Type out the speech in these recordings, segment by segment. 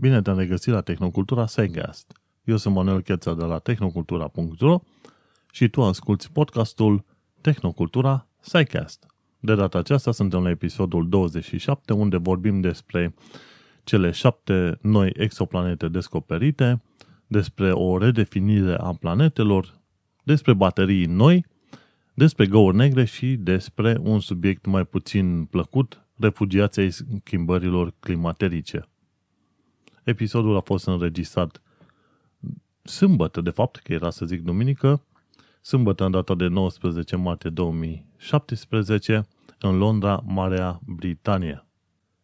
Bine te-am regăsit la Tehnocultura Segast. Eu sunt Manuel Cheța de la tehnocultura.ro și tu asculti podcastul Tehnocultura Psycast. De data aceasta suntem la episodul 27 unde vorbim despre cele șapte noi exoplanete descoperite, despre o redefinire a planetelor, despre baterii noi, despre găuri negre și despre un subiect mai puțin plăcut, refugiații schimbărilor climaterice. Episodul a fost înregistrat sâmbătă, de fapt, că era să zic duminică, sâmbătă în data de 19 martie 2017, în Londra, Marea Britanie.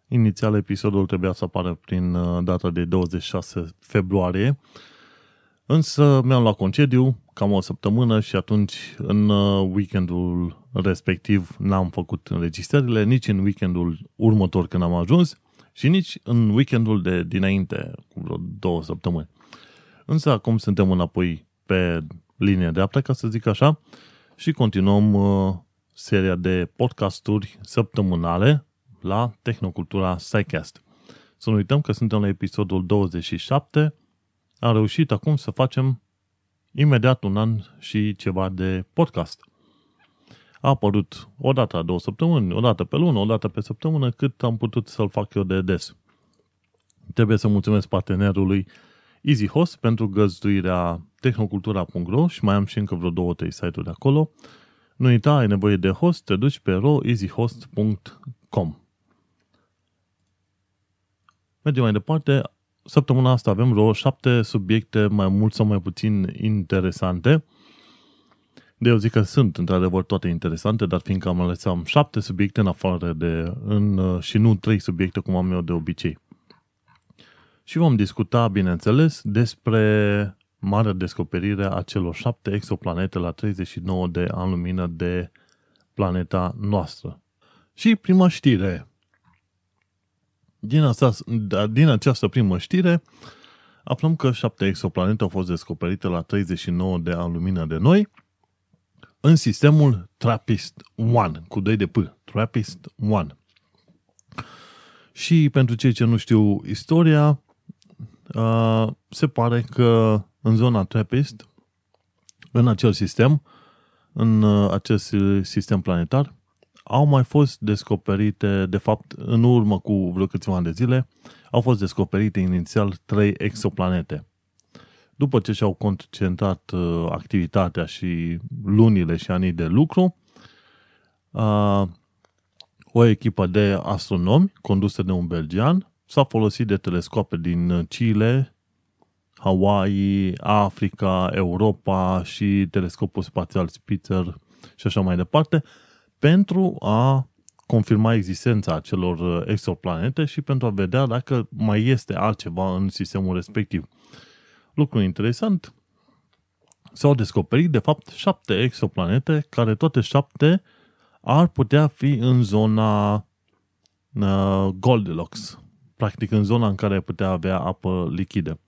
Inițial episodul trebuia să apară prin uh, data de 26 februarie, însă mi-am luat concediu cam o săptămână și atunci în uh, weekendul respectiv n-am făcut înregistrările, nici în weekendul următor când am ajuns și nici în weekendul de dinainte, cu vreo două săptămâni. Însă acum suntem înapoi pe linie dreaptă, ca să zic așa, și continuăm uh, seria de podcasturi săptămânale la Tehnocultura Psycast. Să nu uităm că suntem la episodul 27. Am reușit acum să facem imediat un an și ceva de podcast. A apărut o dată la două săptămâni, o dată pe lună, o dată pe săptămână, cât am putut să-l fac eu de des. Trebuie să mulțumesc partenerului EasyHost pentru găzduirea tehnocultura.ro și mai am și încă vreo două, trei site-uri de acolo. Nu uita, ai nevoie de host, te duci pe roeasyhost.com Mergem mai departe. Săptămâna asta avem vreo șapte subiecte mai mult sau mai puțin interesante. De eu zic că sunt într-adevăr toate interesante, dar fiindcă am ales am șapte subiecte în afară de, în, și nu trei subiecte cum am eu de obicei. Și vom discuta, bineînțeles, despre marea descoperire a celor șapte exoplanete la 39 de ani lumină de planeta noastră. Și prima știre. Din, asta, da, din această primă știre aflăm că șapte exoplanete au fost descoperite la 39 de ani lumină de noi în sistemul TRAPPIST-1, cu 2 de P, TRAPPIST-1. Și pentru cei ce nu știu istoria, uh, se pare că în zona TRAPPIST, în acel sistem, în uh, acest sistem planetar, au mai fost descoperite, de fapt, în urmă cu vreo câțiva ani de zile, au fost descoperite inițial trei exoplanete. După ce și-au concentrat uh, activitatea și lunile și anii de lucru, uh, o echipă de astronomi, condusă de un belgian, s-a folosit de telescope din Chile, Hawaii, Africa, Europa și telescopul spațial Spitzer și așa mai departe, pentru a confirma existența acelor exoplanete și pentru a vedea dacă mai este altceva în sistemul respectiv. Lucru interesant, s-au descoperit de fapt șapte exoplanete care toate șapte ar putea fi în zona uh, Goldilocks, practic în zona în care ar putea avea apă lichidă.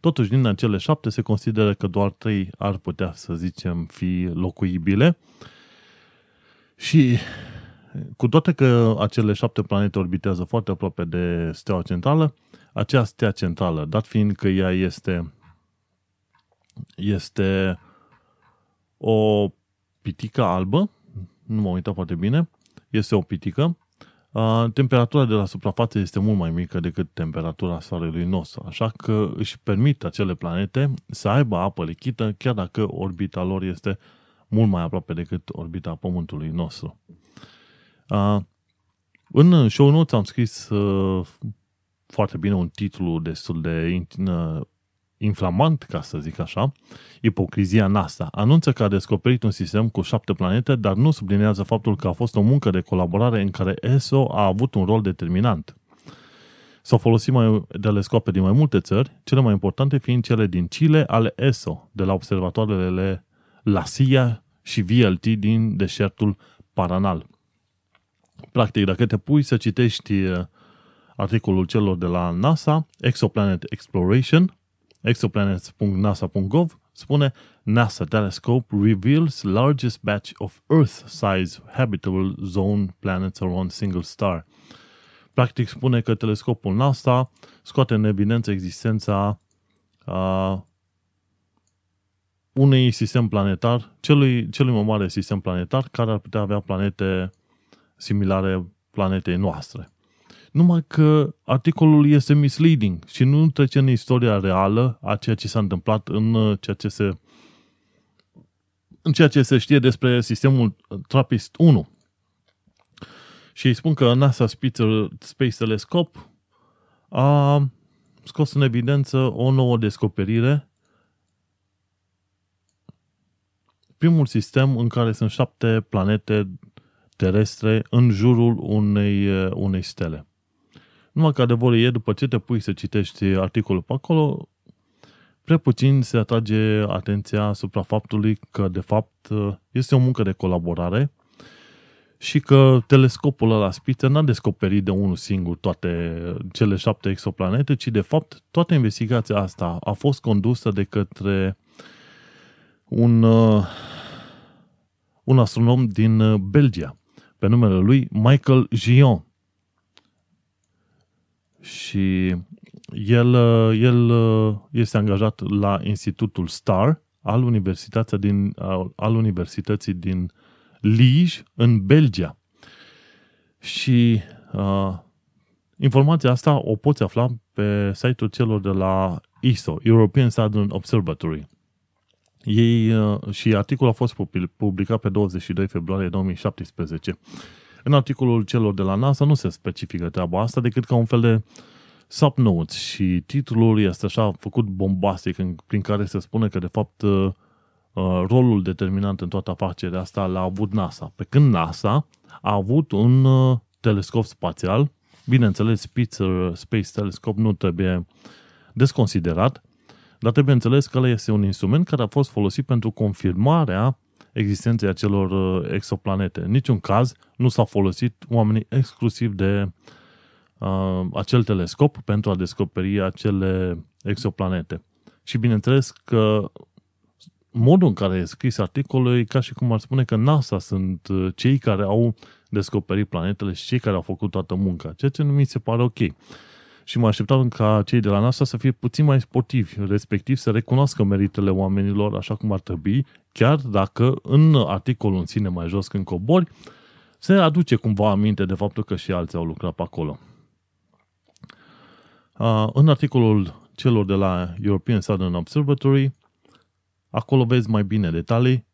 Totuși, din acele șapte se consideră că doar trei ar putea, să zicem, fi locuibile. Și cu toate că acele șapte planete orbitează foarte aproape de steaua centrală, acea stea centrală, dat fiind că ea este este o pitică albă, nu mă uitat foarte bine, este o pitică, temperatura de la suprafață este mult mai mică decât temperatura Soarelui nostru, așa că își permit acele planete să aibă apă lichidă, chiar dacă orbita lor este mult mai aproape decât orbita Pământului nostru. În show notes am scris foarte bine un titlu destul de inflamant, ca să zic așa, ipocrizia NASA. Anunță că a descoperit un sistem cu șapte planete, dar nu sublinează faptul că a fost o muncă de colaborare în care ESO a avut un rol determinant. S-au folosit mai telescope din mai multe țări, cele mai importante fiind cele din Chile ale ESO, de la observatoarele La Silla și VLT din deșertul Paranal. Practic, dacă te pui să citești uh, articolul celor de la NASA, Exoplanet Exploration, exoplanets.nasa.gov spune NASA telescope reveals largest batch of Earth-size habitable zone planets around single star. Practic spune că telescopul NASA scoate în evidență existența a, unui sistem planetar, celui, celui mai mare sistem planetar care ar putea avea planete similare planetei noastre. Numai că articolul este misleading și nu trece în istoria reală a ceea ce s-a întâmplat în uh, ceea ce se în ceea ce se știe despre sistemul TRAPPIST 1. Și îi spun că NASA Spitzer Space Telescope a scos în evidență o nouă descoperire. Primul sistem în care sunt șapte planete terestre în jurul unei, unei stele. Numai că adevărul e, după ce te pui să citești articolul pe acolo, prea puțin se atrage atenția asupra faptului că, de fapt, este o muncă de colaborare și că telescopul ăla Spitzer n-a descoperit de unul singur toate cele șapte exoplanete, ci, de fapt, toată investigația asta a fost condusă de către un, un astronom din Belgia, pe numele lui Michael Gion. Și el, el este angajat la Institutul STAR al Universității din, al Universității din Liege, în Belgia. Și uh, informația asta o poți afla pe site-ul celor de la ISO, European Southern Observatory. Ei, uh, și articolul a fost publicat pe 22 februarie 2017. În articolul celor de la NASA nu se specifică treaba asta decât ca un fel de subnotes și titlul este așa făcut bombastic prin care se spune că de fapt uh, uh, rolul determinant în toată afacerea asta l-a avut NASA. Pe când NASA a avut un uh, telescop spațial, bineînțeles Spitzer Space Telescope nu trebuie desconsiderat, dar trebuie înțeles că ăla este un instrument care a fost folosit pentru confirmarea existenței acelor exoplanete. În niciun caz nu s-a folosit oamenii exclusiv de uh, acel telescop pentru a descoperi acele exoplanete. Și bineînțeles că modul în care e scris articolul e ca și cum ar spune că NASA sunt uh, cei care au descoperit planetele și cei care au făcut toată munca, ceea ce nu mi se pare ok. Și mă așteptam ca cei de la NASA să fie puțin mai sportivi, respectiv să recunoască meritele oamenilor așa cum ar trebui, chiar dacă în articolul în sine mai jos când cobori, se aduce cumva aminte de faptul că și alții au lucrat pe acolo. În articolul celor de la European Southern Observatory, acolo vezi mai bine detalii,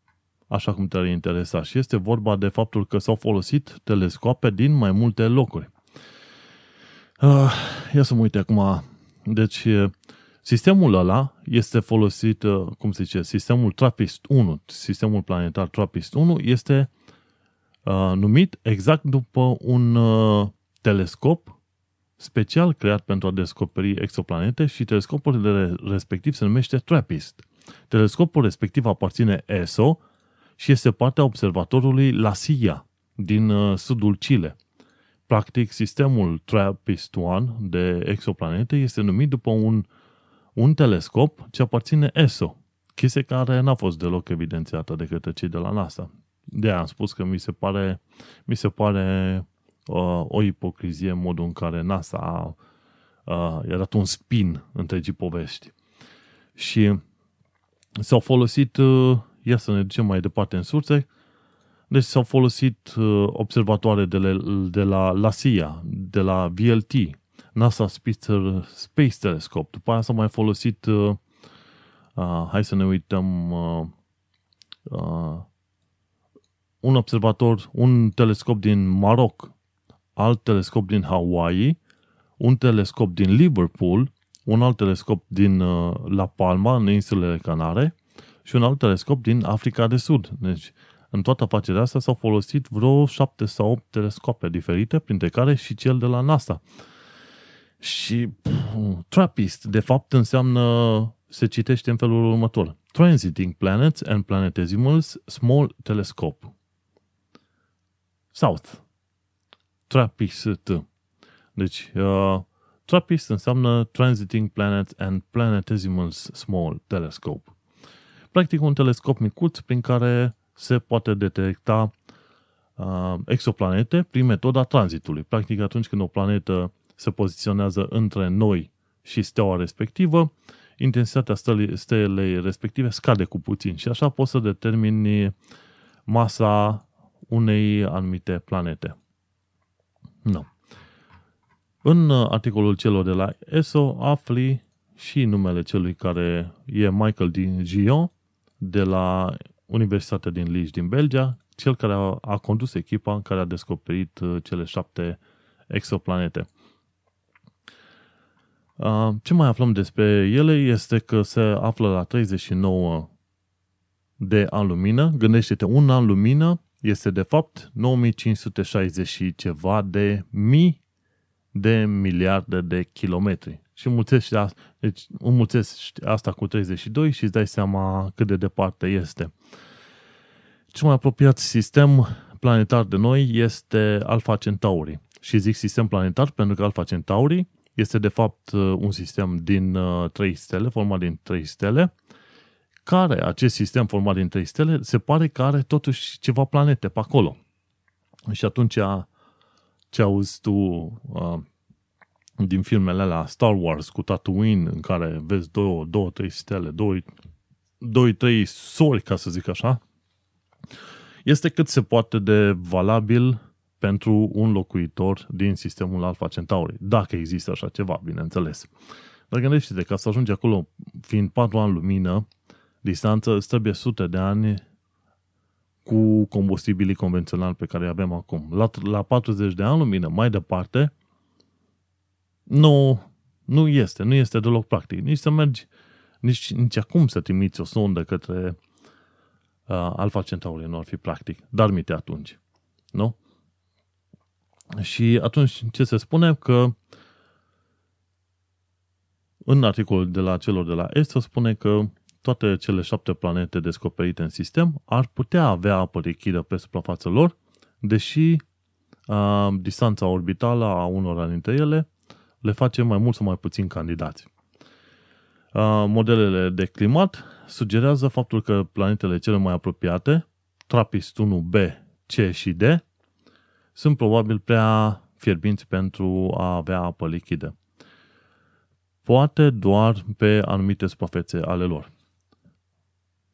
așa cum te-ar interesa. Și este vorba de faptul că s-au folosit telescoape din mai multe locuri. Ia să mă uit acum. Deci, sistemul ăla este folosit, cum se zice, sistemul TRAPPIST-1, sistemul planetar TRAPPIST-1 este uh, numit exact după un uh, telescop special creat pentru a descoperi exoplanete și telescopul respectiv se numește TRAPPIST. Telescopul respectiv aparține ESO și este partea observatorului La Silla din uh, sudul Chile. Practic, sistemul TRAPPIST-1 de exoplanete este numit după un, un telescop ce aparține ESO, chestie care n-a fost deloc evidențiată de către cei de la NASA. De aia am spus că mi se pare, mi se pare uh, o ipocrizie în modul în care NASA a, uh, i-a dat un spin întregii povești. Și s-au folosit, uh, ia să ne ducem mai departe în surse, deci s-au folosit uh, observatoare de, le, de la la CIA, de la VLT, NASA Spitzer Space Telescope. După aia s-au mai folosit, uh, uh, hai să ne uităm, uh, uh, un observator, un telescop din Maroc, alt telescop din Hawaii, un telescop din Liverpool, un alt telescop din uh, La Palma, în insulele Canare, și un alt telescop din Africa de Sud. Deci, în toată afacerea asta s-au folosit vreo 7 sau 8 telescope diferite, printre care și cel de la NASA. Și pff, TRAPPIST, de fapt, înseamnă, se citește în felul următor. Transiting Planets and Planetesimals Small Telescope. South. TRAPPIST. Deci, uh, TRAPPIST înseamnă Transiting Planets and Planetesimals Small Telescope. Practic un telescop micuț prin care se poate detecta uh, exoplanete prin metoda tranzitului. Practic, atunci când o planetă se poziționează între noi și steaua respectivă, intensitatea stelei respective scade cu puțin și așa poți să determini masa unei anumite planete. No. În articolul celor de la ESO afli și numele celui care e Michael din Gion de la Universitatea din Liege din Belgia, cel care a, a condus echipa care a descoperit uh, cele șapte exoplanete. Uh, ce mai aflăm despre ele este că se află la 39 de ani lumină. Gândește-te, un an lumină este de fapt 9560 și ceva de mii de miliarde de kilometri. Și înmulțești, deci înmulțești asta cu 32 și îți dai seama cât de departe este. Cel mai apropiat sistem planetar de noi este Alpha Centauri. Și zic sistem planetar pentru că Alpha Centauri este de fapt un sistem din uh, trei stele, format din trei stele, care, acest sistem format din trei stele, se pare că are totuși ceva planete pe acolo. Și atunci ce auzi tu uh, din filmele la Star Wars cu Tatooine, în care vezi două, două trei stele, doi, doi, trei sori, ca să zic așa, este cât se poate de valabil pentru un locuitor din sistemul Alpha Centauri, dacă există așa ceva, bineînțeles. Dar gândește-te, ca să ajungi acolo, fiind 4 ani lumină, distanță, îți trebuie sute de ani cu combustibilii convenționali pe care îi avem acum. La, la 40 de ani lumină, mai departe, nu, nu este, nu este deloc practic. Nici să mergi, nici, nici acum să trimiți o sondă către uh, Alfa Centauri nu ar fi practic. Dar mite atunci. Nu? Și atunci ce se spune? Că în articolul de la celor de la Est se spune că toate cele șapte planete descoperite în sistem ar putea avea apă lichidă pe suprafața lor, deși uh, distanța orbitală a unora dintre ele le face mai mult sau mai puțin candidați. Uh, modelele de climat sugerează faptul că planetele cele mai apropiate, TRAPPIST-1b, C și D, sunt probabil prea fierbinți pentru a avea apă lichidă. Poate doar pe anumite suprafețe ale lor.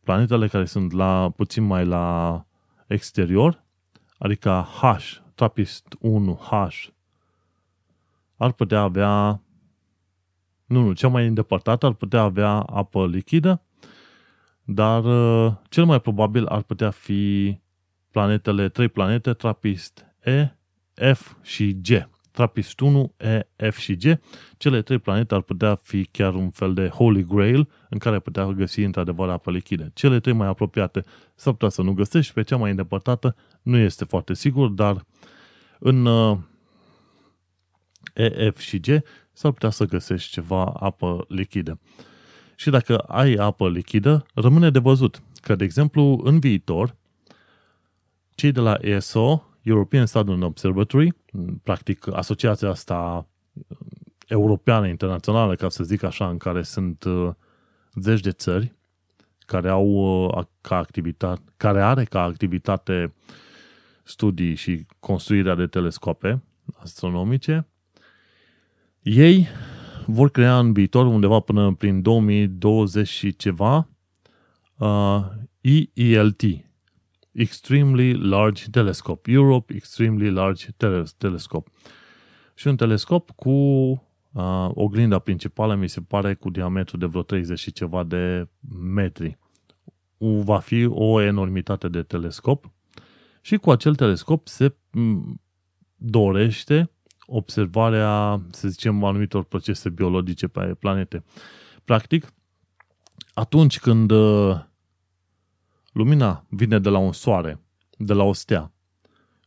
Planetele care sunt la, puțin mai la exterior, adică H, TRAPPIST-1H, ar putea avea, nu, nu, cea mai îndepărtată ar putea avea apă lichidă, dar uh, cel mai probabil ar putea fi planetele, trei planete, Trappist E, F și G. Trappist 1, E, F și G. Cele trei planete ar putea fi chiar un fel de holy grail în care putea găsi într-adevăr apă lichidă. Cele trei mai apropiate s-ar putea să nu găsești, pe cea mai îndepărtată nu este foarte sigur, dar în uh, E, F și G, s-ar putea să găsești ceva apă lichidă. Și dacă ai apă lichidă, rămâne de văzut că, de exemplu, în viitor, cei de la ESO, European Southern Observatory, practic asociația asta europeană, internațională, ca să zic așa, în care sunt uh, zeci de țări care au uh, ca activitate, care are ca activitate studii și construirea de telescope astronomice, ei vor crea în viitor, undeva până prin 2020 și ceva, uh, EELT, Extremely Large Telescope, Europe Extremely Large Telescope. Și un telescop cu uh, oglinda principală, mi se pare, cu diametru de vreo 30 și ceva de metri. Va fi o enormitate de telescop și cu acel telescop se dorește observarea, să zicem, anumitor procese biologice pe planete. Practic, atunci când uh, lumina vine de la un soare, de la o stea,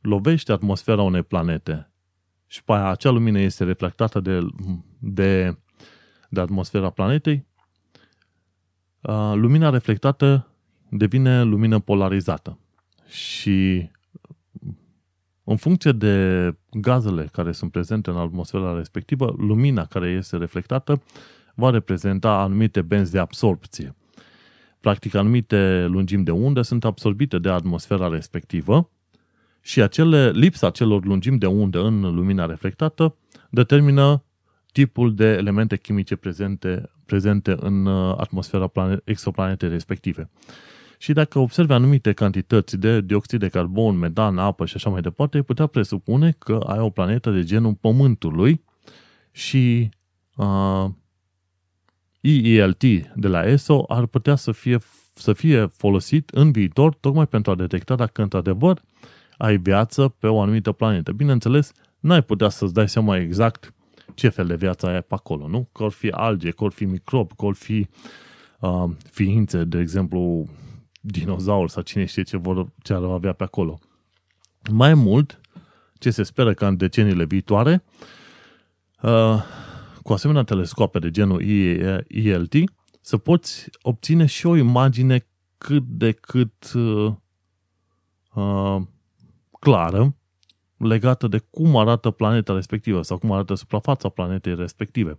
lovește atmosfera unei planete și pe aia acea lumină este reflectată de, de, de atmosfera planetei, uh, lumina reflectată devine lumină polarizată. Și în funcție de gazele care sunt prezente în atmosfera respectivă, lumina care este reflectată va reprezenta anumite benzi de absorpție. Practic, anumite lungimi de undă sunt absorbite de atmosfera respectivă și acele, lipsa celor lungimi de undă în lumina reflectată determină tipul de elemente chimice prezente, prezente în uh, atmosfera planet, exoplanetei respective. Și dacă observi anumite cantități de dioxid de carbon, metan, apă și așa mai departe, ai putea presupune că ai o planetă de genul Pământului și uh, EELT de la ESO ar putea să fie, să fie folosit în viitor tocmai pentru a detecta dacă într-adevăr ai viață pe o anumită planetă. Bineînțeles, n-ai putea să-ți dai seama exact ce fel de viață ai pe acolo, nu? Că or fi alge, că or fi microbi, că or fi uh, ființe, de exemplu, dinozauri sau cine știe ce, vor, ce ar avea pe acolo. Mai mult, ce se speră ca în deceniile viitoare, uh, cu asemenea telescoape de genul ELT, să poți obține și o imagine cât de cât uh, uh, clară legată de cum arată planeta respectivă sau cum arată suprafața planetei respective.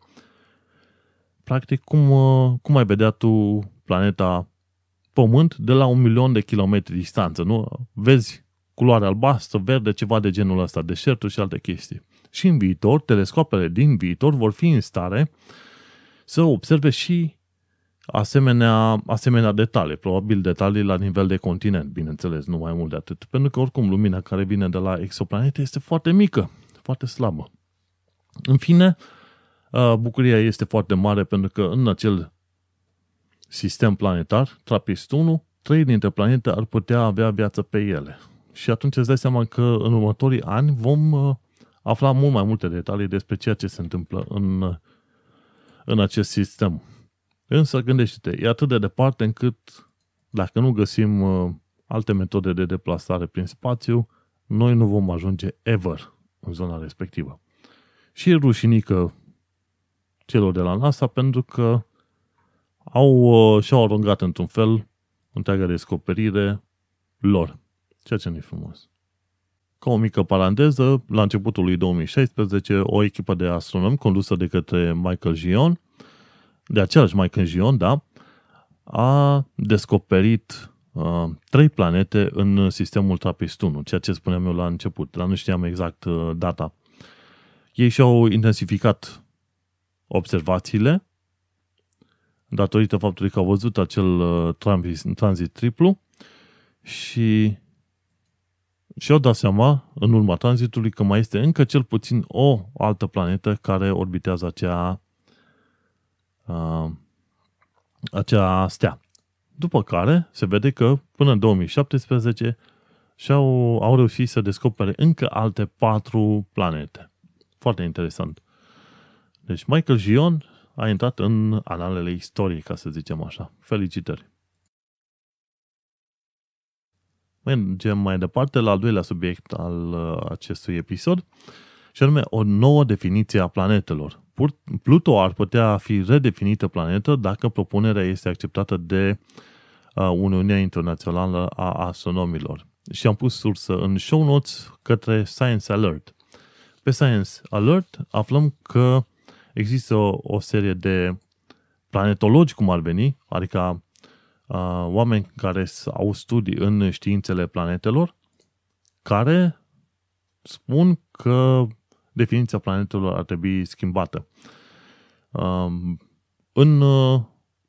Practic, cum, uh, cum ai vedea tu planeta Pământ de la un milion de kilometri distanță, nu? Vezi culoare albastră, verde, ceva de genul ăsta, deșerturi și alte chestii. Și în viitor, telescoapele din viitor vor fi în stare să observe și asemenea, asemenea detalii, probabil detalii la nivel de continent, bineînțeles, nu mai mult de atât, pentru că oricum lumina care vine de la exoplanete este foarte mică, foarte slabă. În fine, bucuria este foarte mare pentru că în acel sistem planetar, Trappist 1, trei dintre planete ar putea avea viață pe ele. Și atunci îți dai seama că în următorii ani vom afla mult mai multe detalii despre ceea ce se întâmplă în, în acest sistem. Însă, gândește-te, e atât de departe încât dacă nu găsim uh, alte metode de deplasare prin spațiu, noi nu vom ajunge ever în zona respectivă. Și e rușinică celor de la NASA pentru că au, uh, și-au aruncat într-un fel întreaga descoperire lor. Ceea ce nu e frumos. Ca o mică paranteză, la începutul lui 2016, o echipă de astronomi condusă de către Michael Gion, de același Michael Gion, da, a descoperit uh, trei planete în sistemul TRAPPIST-1, ceea ce spuneam eu la început, dar nu știam exact uh, data. Ei și-au intensificat observațiile datorită faptului că au văzut acel uh, tranzit, tranzit triplu și și-au dat seama, în urma tranzitului, că mai este încă cel puțin o altă planetă care orbitează acea, uh, acea stea. După care se vede că până în 2017 și-au au reușit să descopere încă alte patru planete. Foarte interesant. Deci Michael Gion a intrat în analele istoriei, ca să zicem așa. Felicitări! Mergem mai departe la al doilea subiect al uh, acestui episod, și anume o nouă definiție a planetelor. Pluto ar putea fi redefinită planetă dacă propunerea este acceptată de uh, Uniunea Internațională a Astronomilor. Și am pus sursă în show notes către Science Alert. Pe Science Alert aflăm că există o, o serie de planetologi, cum ar veni, adică uh, oameni care au studii în științele planetelor, care spun că definiția planetelor ar trebui schimbată. Uh, în uh,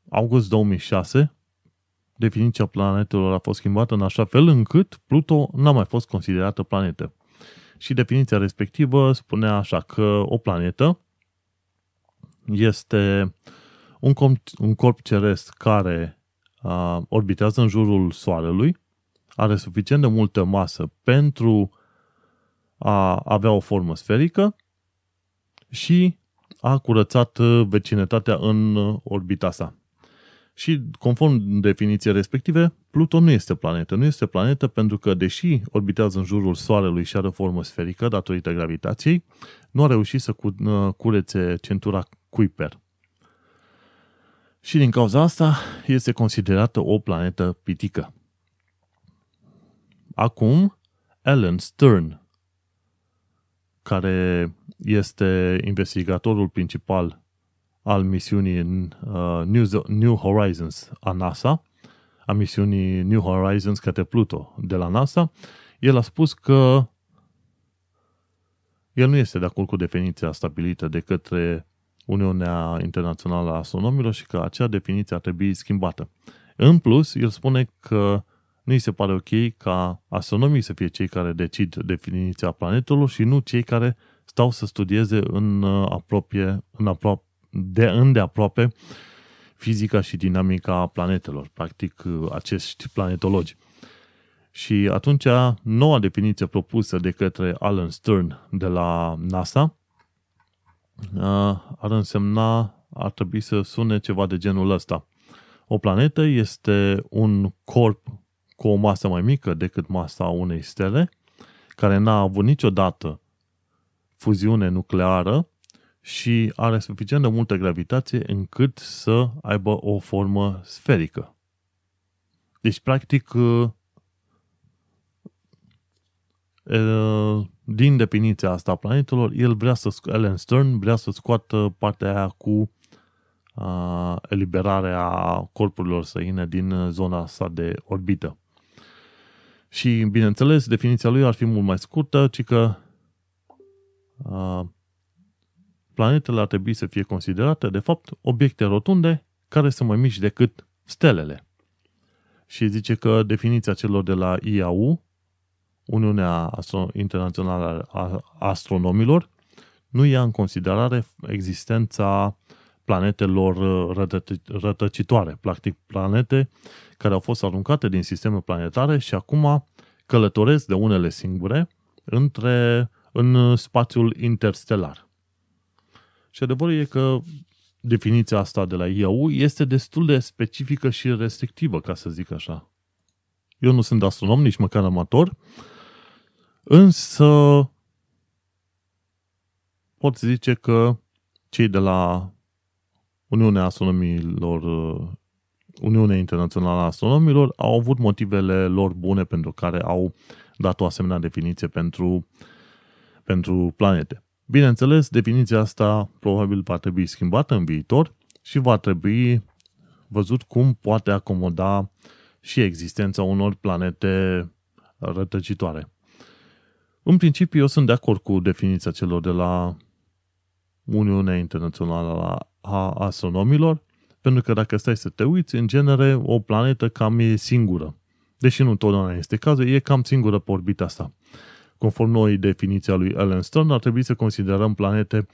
august 2006, definiția planetelor a fost schimbată în așa fel încât Pluto n-a mai fost considerată planetă. Și definiția respectivă spunea așa că o planetă este un corp, un corp ceresc care uh, orbitează în jurul Soarelui, are suficient de multă masă pentru a avea o formă sferică și a curățat vecinătatea în orbita sa. Și conform definiției respective, Pluton nu este planetă. Nu este planetă pentru că, deși orbitează în jurul Soarelui și are o formă sferică datorită gravitației, nu a reușit să curețe centura Kuiper. Și din cauza asta este considerată o planetă pitică. Acum, Alan Stern, care este investigatorul principal al misiunii uh, New, New Horizons a NASA, a misiunii New Horizons către Pluto de la NASA, el a spus că el nu este de acord cu definiția stabilită de către Uniunea Internațională a Astronomilor și că acea definiție ar trebui schimbată. În plus, el spune că nu îi se pare ok ca astronomii să fie cei care decid definiția planetelor și nu cei care stau să studieze în uh, apropie, în aproape, de îndeaproape fizica și dinamica planetelor, practic uh, acești planetologi. Și atunci, noua definiție propusă de către Alan Stern de la NASA uh, ar însemna, ar trebui să sune ceva de genul ăsta. O planetă este un corp cu o masă mai mică decât masa unei stele, care n-a avut niciodată fuziune nucleară și are suficient de multă gravitație încât să aibă o formă sferică. Deci, practic, uh, uh, din definiția asta a planetelor, el vrea să, Ellen Stern vrea să scoată partea aia cu uh, eliberarea corpurilor săine din zona sa de orbită. Și, bineînțeles, definiția lui ar fi mult mai scurtă, ci că uh, planetele ar trebui să fie considerate, de fapt, obiecte rotunde care sunt mai mici decât stelele. Și zice că definiția celor de la IAU, Uniunea Astro- Internațională a Astronomilor, nu ia în considerare existența planetelor rătăcitoare, practic planete care au fost aruncate din sisteme planetare și acum călătoresc de unele singure între, în spațiul interstelar. Și adevărul e că definiția asta de la IAU este destul de specifică și restrictivă, ca să zic așa. Eu nu sunt astronom, nici măcar amator, însă pot zice că cei de la Uniunea Astronomilor, Uniunea Internațională a Astronomilor au avut motivele lor bune pentru care au dat o asemenea definiție pentru, pentru planete. Bineînțeles, definiția asta probabil va trebui schimbată în viitor și va trebui văzut cum poate acomoda și existența unor planete rătăcitoare. În principiu, eu sunt de acord cu definiția celor de la Uniunea Internațională a Astronomilor, pentru că dacă stai să te uiți, în genere, o planetă cam e singură. Deși nu întotdeauna este cazul, e cam singură pe orbita asta conform noi definiția lui Ellen Stern, ar trebui să considerăm planete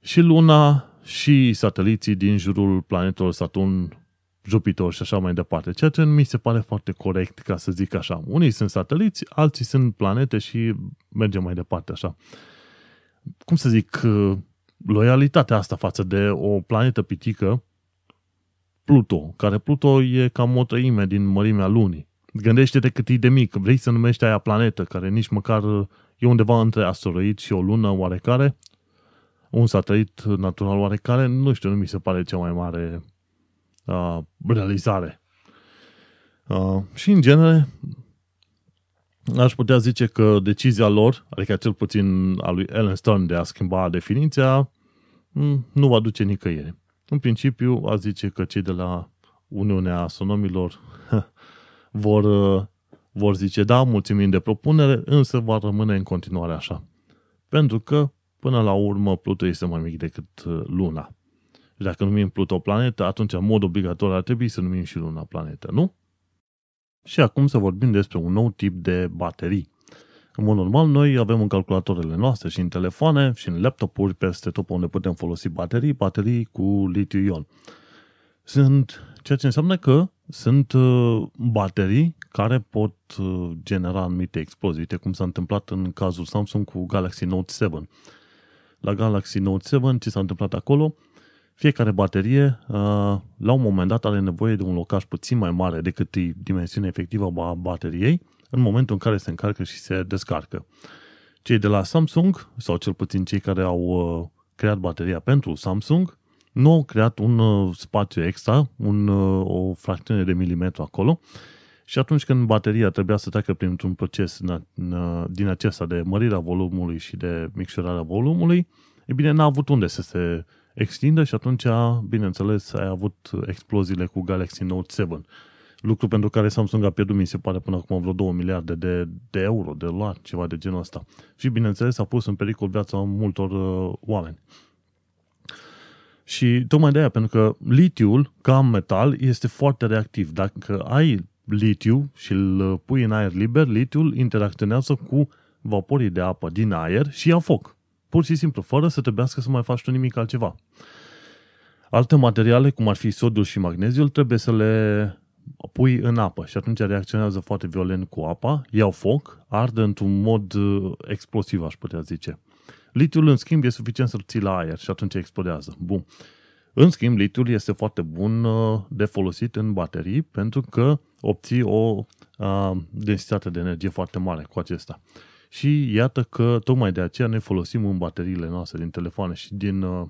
și Luna și sateliții din jurul planetelor Saturn, Jupiter și așa mai departe. Ceea ce mi se pare foarte corect, ca să zic așa. Unii sunt sateliți, alții sunt planete și mergem mai departe așa. Cum să zic, loialitatea asta față de o planetă pitică, Pluto, care Pluto e cam o treime din mărimea lunii. Gândește-te cât e de mic. Vrei să numești aia planetă, care nici măcar e undeva între asteroid și o lună oarecare, un satelit natural oarecare, nu știu, nu mi se pare cea mai mare uh, realizare. Uh, și în genere, aș putea zice că decizia lor, adică cel puțin a lui Ellen Stern de a schimba definiția, nu va duce nicăieri. În principiu, a zice că cei de la Uniunea Astronomilor vor, uh, vor zice da, mulțumim de propunere, însă va rămâne în continuare așa. Pentru că, până la urmă, Pluto este mai mic decât uh, Luna. Și dacă numim Pluto o planetă, atunci, în mod obligatoriu, ar trebui să numim și Luna planetă, nu? Și acum să vorbim despre un nou tip de baterii. În mod normal, noi avem în calculatoarele noastre și în telefoane și în laptopuri peste tot unde putem folosi baterii, baterii cu litiu-ion. Sunt, ceea ce înseamnă că sunt uh, baterii care pot uh, genera anumite explozii, uite cum s-a întâmplat în cazul Samsung cu Galaxy Note 7. La Galaxy Note 7, ce s-a întâmplat acolo? Fiecare baterie, uh, la un moment dat, are nevoie de un locaj puțin mai mare decât dimensiunea efectivă a bateriei, în momentul în care se încarcă și se descarcă. Cei de la Samsung, sau cel puțin cei care au creat bateria pentru Samsung, nu au creat un uh, spațiu extra, un, uh, o fracțiune de milimetru acolo și atunci când bateria trebuia să treacă printr-un proces din acesta de mărirea volumului și de micșorarea volumului, e bine, n-a avut unde să se extindă și atunci, bineînțeles, ai avut exploziile cu Galaxy Note 7. Lucru pentru care Samsung a pierdut, mi se pare, până acum vreo 2 miliarde de, de euro, de dolari, ceva de genul ăsta. Și, bineînțeles, a pus în pericol viața multor uh, oameni. Și tocmai de aia, pentru că litiul, ca metal, este foarte reactiv. Dacă ai litiu și îl pui în aer liber, litiul interacționează cu vaporii de apă din aer și ia foc. Pur și simplu, fără să trebuiască să mai faci tu nimic altceva. Alte materiale, cum ar fi sodiul și magneziul, trebuie să le pui în apă și atunci reacționează foarte violent cu apa, iau foc, arde într-un mod uh, explosiv, aș putea zice. Litiul, în schimb, e suficient să-l ții la aer și atunci explodează. Bun. În schimb, litiul este foarte bun uh, de folosit în baterii pentru că obții o a, densitate de energie foarte mare cu acesta. Și iată că tocmai de aceea ne folosim în bateriile noastre din telefoane și din uh,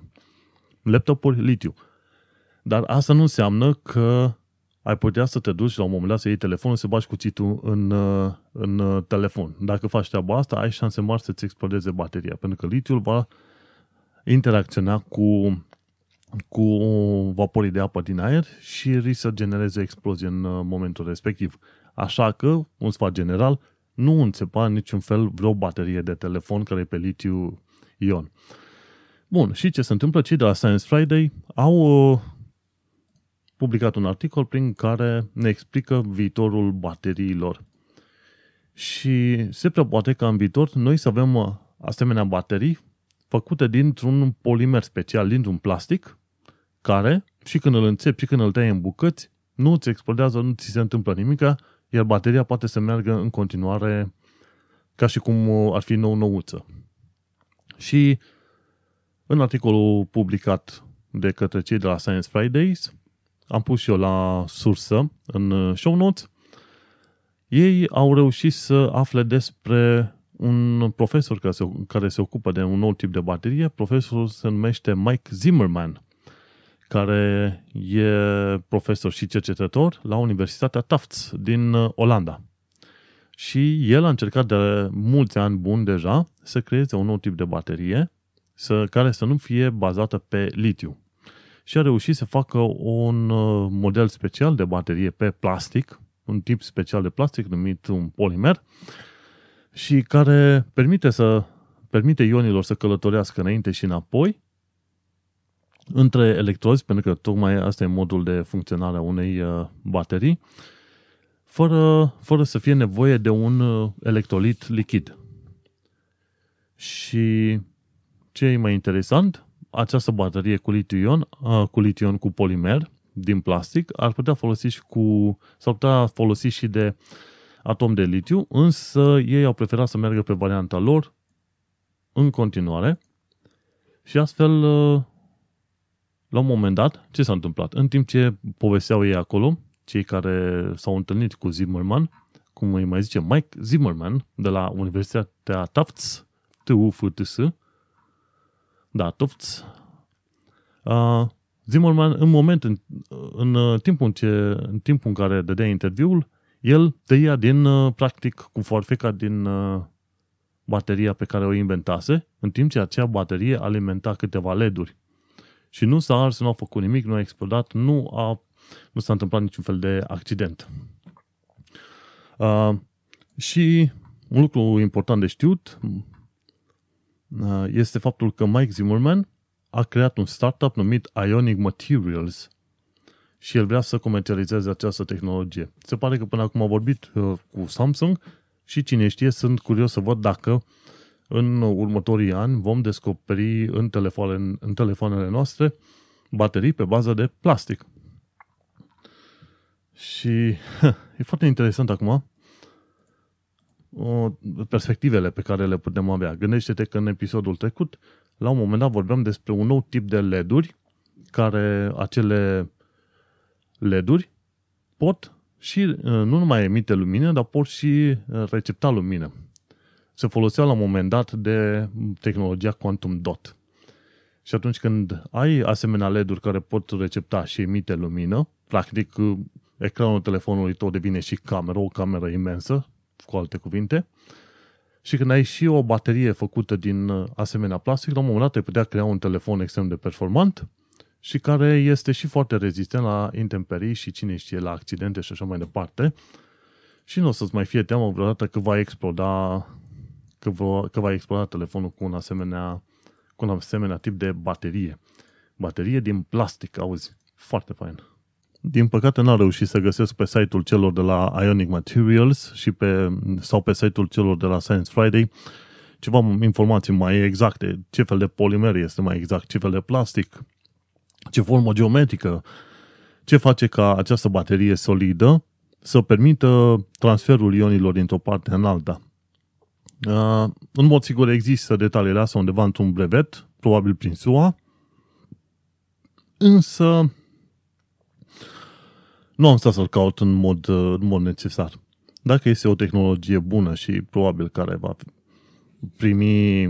laptopuri litiu. Dar asta nu înseamnă că ai putea să te duci la un moment dat să iei telefonul, să bagi cuțitul în, uh, în uh, telefon. Dacă faci treaba asta, ai șanse mari să-ți explodeze bateria, pentru că litiul va interacționa cu, cu vaporii de apă din aer și risc să genereze explozie în uh, momentul respectiv. Așa că, un sfat general, nu înțepa în niciun fel vreo baterie de telefon care e pe litiu ion. Bun, și ce se întâmplă? Cei de la Science Friday au publicat un articol prin care ne explică viitorul bateriilor. Și se prea poate ca în viitor noi să avem uh, asemenea baterii făcute dintr-un polimer special, dintr-un plastic, care, și când îl înțepi, și când îl tăi în bucăți, nu ți explodează, nu ți se întâmplă nimic, iar bateria poate să meargă în continuare ca și cum uh, ar fi nou nouță. Și în articolul publicat de către cei de la Science Fridays, am pus și eu la sursă în uh, show notes, ei au reușit să afle despre un profesor care se, care se ocupă de un nou tip de baterie. Profesorul se numește Mike Zimmerman, care e profesor și cercetător la Universitatea Tufts din uh, Olanda. Și el a încercat de mulți ani buni deja să creeze un nou tip de baterie să, care să nu fie bazată pe litiu și a reușit să facă un uh, model special de baterie pe plastic, un tip special de plastic numit un polimer și care permite să permite ionilor să călătorească înainte și înapoi între electrozi, pentru că tocmai asta e modul de funcționare a unei uh, baterii, fără, fără să fie nevoie de un uh, electrolit lichid. Și ce e mai interesant? această baterie cu litiu-ion, cu litiu cu polimer din plastic, ar putea folosi și cu, s-ar putea folosi și de atom de litiu, însă ei au preferat să meargă pe varianta lor în continuare și astfel la un moment dat, ce s-a întâmplat? În timp ce povesteau ei acolo, cei care s-au întâlnit cu Zimmerman, cum îi mai zice Mike Zimmerman, de la Universitatea Tufts, TUFTS, da, Tufts. Uh, Zimmerman, în moment, în, în, uh, timpul ce, în timpul în care dădea interviul, el tăia din, uh, practic, cu forfeca din uh, bateria pe care o inventase, în timp ce acea baterie alimenta câteva LED-uri. Și nu s-a ars, nu a făcut nimic, nu a explodat, nu, a, nu s-a întâmplat niciun fel de accident. Uh, și un lucru important de știut, Uh, este faptul că Mike Zimmerman a creat un startup numit Ionic Materials și el vrea să comercializeze această tehnologie. Se pare că până acum a vorbit uh, cu Samsung și cine știe, sunt curios să văd dacă în următorii ani vom descoperi în, telefoane, în telefoanele noastre baterii pe bază de plastic. Și e foarte interesant acum perspectivele pe care le putem avea. Gândește-te că în episodul trecut, la un moment dat vorbeam despre un nou tip de LED-uri, care acele LED-uri pot și uh, nu numai emite lumină, dar pot și uh, recepta lumină. Se folosea la un moment dat de tehnologia Quantum Dot. Și atunci când ai asemenea LED-uri care pot recepta și emite lumină, practic uh, ecranul telefonului tău devine și cameră, o cameră imensă, cu alte cuvinte. Și când ai și o baterie făcută din uh, asemenea plastic, la un moment dat ai putea crea un telefon extrem de performant și care este și foarte rezistent la intemperii și cine știe la accidente și așa mai departe. Și nu o să-ți mai fie teamă vreodată că va exploda că, va, că va exploda telefonul cu un asemenea cu un asemenea tip de baterie. Baterie din plastic, auzi, foarte fain. Din păcate n-am reușit să găsesc pe site-ul celor de la Ionic Materials și pe, sau pe site-ul celor de la Science Friday ceva informații mai exacte, ce fel de polimer este mai exact, ce fel de plastic, ce formă geometrică, ce face ca această baterie solidă să permită transferul ionilor dintr-o parte în alta. Uh, în mod sigur există detaliile astea undeva într-un brevet, probabil prin SUA, însă nu am stat să-l caut în mod, uh, în mod necesar. Dacă este o tehnologie bună și probabil care va primi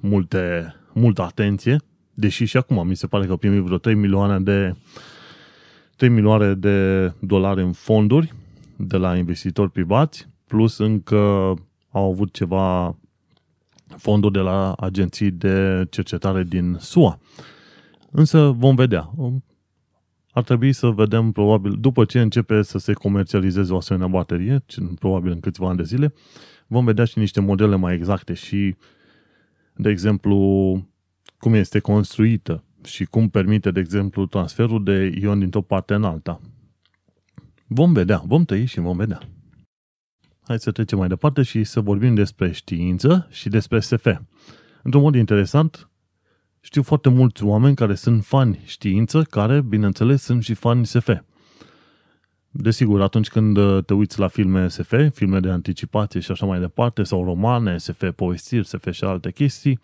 multe, multă atenție, deși și acum mi se pare că primi vreo 3 milioane de 3 milioane de dolari în fonduri de la investitori privați, plus încă au avut ceva fonduri de la agenții de cercetare din SUA. Însă vom vedea. Ar trebui să vedem, probabil, după ce începe să se comercializeze o asemenea baterie, probabil în câțiva ani de zile, vom vedea și niște modele mai exacte și, de exemplu, cum este construită și cum permite, de exemplu, transferul de ion dintr-o parte în alta. Vom vedea, vom tăi și vom vedea. Hai să trecem mai departe și să vorbim despre știință și despre SF. Într-un mod interesant, știu foarte mulți oameni care sunt fani știință, care, bineînțeles, sunt și fani SF. Desigur, atunci când uh, te uiți la filme SF, filme de anticipație și așa mai departe, sau romane, SF, povestiri, SF și alte chestii,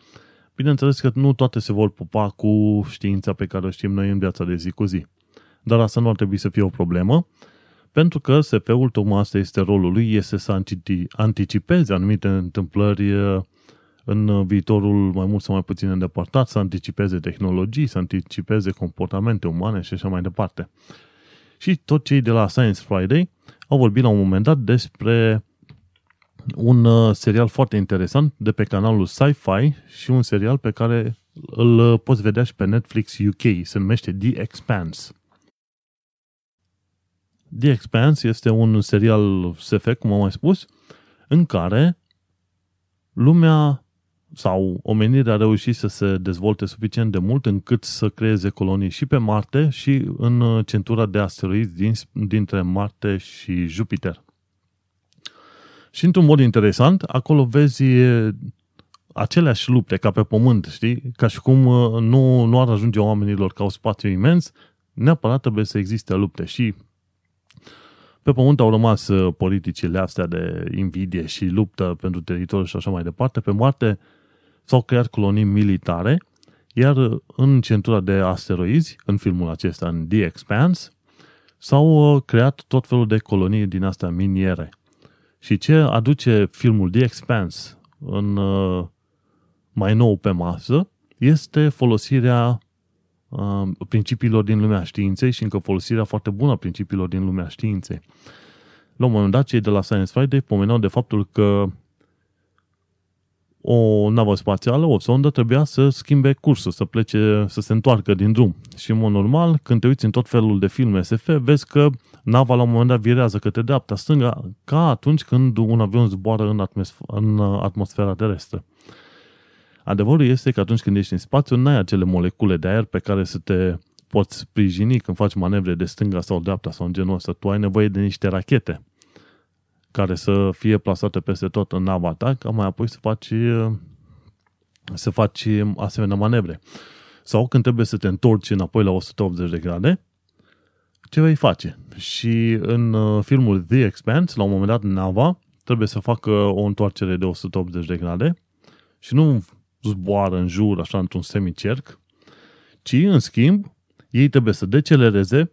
bineînțeles că nu toate se vor pupa cu știința pe care o știm noi în viața de zi cu zi. Dar asta nu ar trebui să fie o problemă, pentru că SF-ul, tocmai asta este rolul lui, este să anticipeze anumite întâmplări uh, în viitorul mai mult sau mai puțin îndepărtat, să anticipeze tehnologii, să anticipeze comportamente umane și așa mai departe. Și tot cei de la Science Friday au vorbit la un moment dat despre un uh, serial foarte interesant de pe canalul Sci-Fi și un serial pe care îl uh, poți vedea și pe Netflix UK. Se numește The Expanse. The Expanse este un serial SF, cum am mai spus, în care lumea sau omenirea a reușit să se dezvolte suficient de mult încât să creeze colonii și pe Marte și în uh, centura de asteroizi din, dintre Marte și Jupiter. Și într-un mod interesant, acolo vezi aceleași lupte ca pe Pământ, știi? Ca și cum uh, nu, nu ar ajunge oamenilor ca un spațiu imens, neapărat trebuie să existe lupte și pe Pământ au rămas uh, politicile astea de invidie și luptă pentru teritoriu și așa mai departe. Pe Marte s-au creat colonii militare, iar în centura de asteroizi, în filmul acesta, în The Expanse, s-au uh, creat tot felul de colonii din astea miniere. Și ce aduce filmul The Expanse în uh, mai nou pe masă este folosirea uh, principiilor din lumea științei și încă folosirea foarte bună a principiilor din lumea științei. La un moment dat, cei de la Science Friday pomeneau de faptul că o navă spațială, o sondă, trebuia să schimbe cursul, să plece, să se întoarcă din drum. Și, în mod normal, când te uiți în tot felul de filme SF, vezi că nava la un moment dat virează către dreapta, stânga, ca atunci când un avion zboară în, atmosf- în atmosfera terestră. Adevărul este că atunci când ești în spațiu, n-ai acele molecule de aer pe care să te poți sprijini când faci manevre de stânga sau dreapta sau în genul ăsta. Tu ai nevoie de niște rachete care să fie plasate peste tot în nava ta, ca mai apoi să faci, să faci asemenea manevre. Sau când trebuie să te întorci înapoi la 180 de grade, ce vei face? Și în uh, filmul The Expanse, la un moment dat, nava trebuie să facă o întoarcere de 180 de grade și nu zboară în jur, așa, într-un semicerc, ci, în schimb, ei trebuie să decelereze,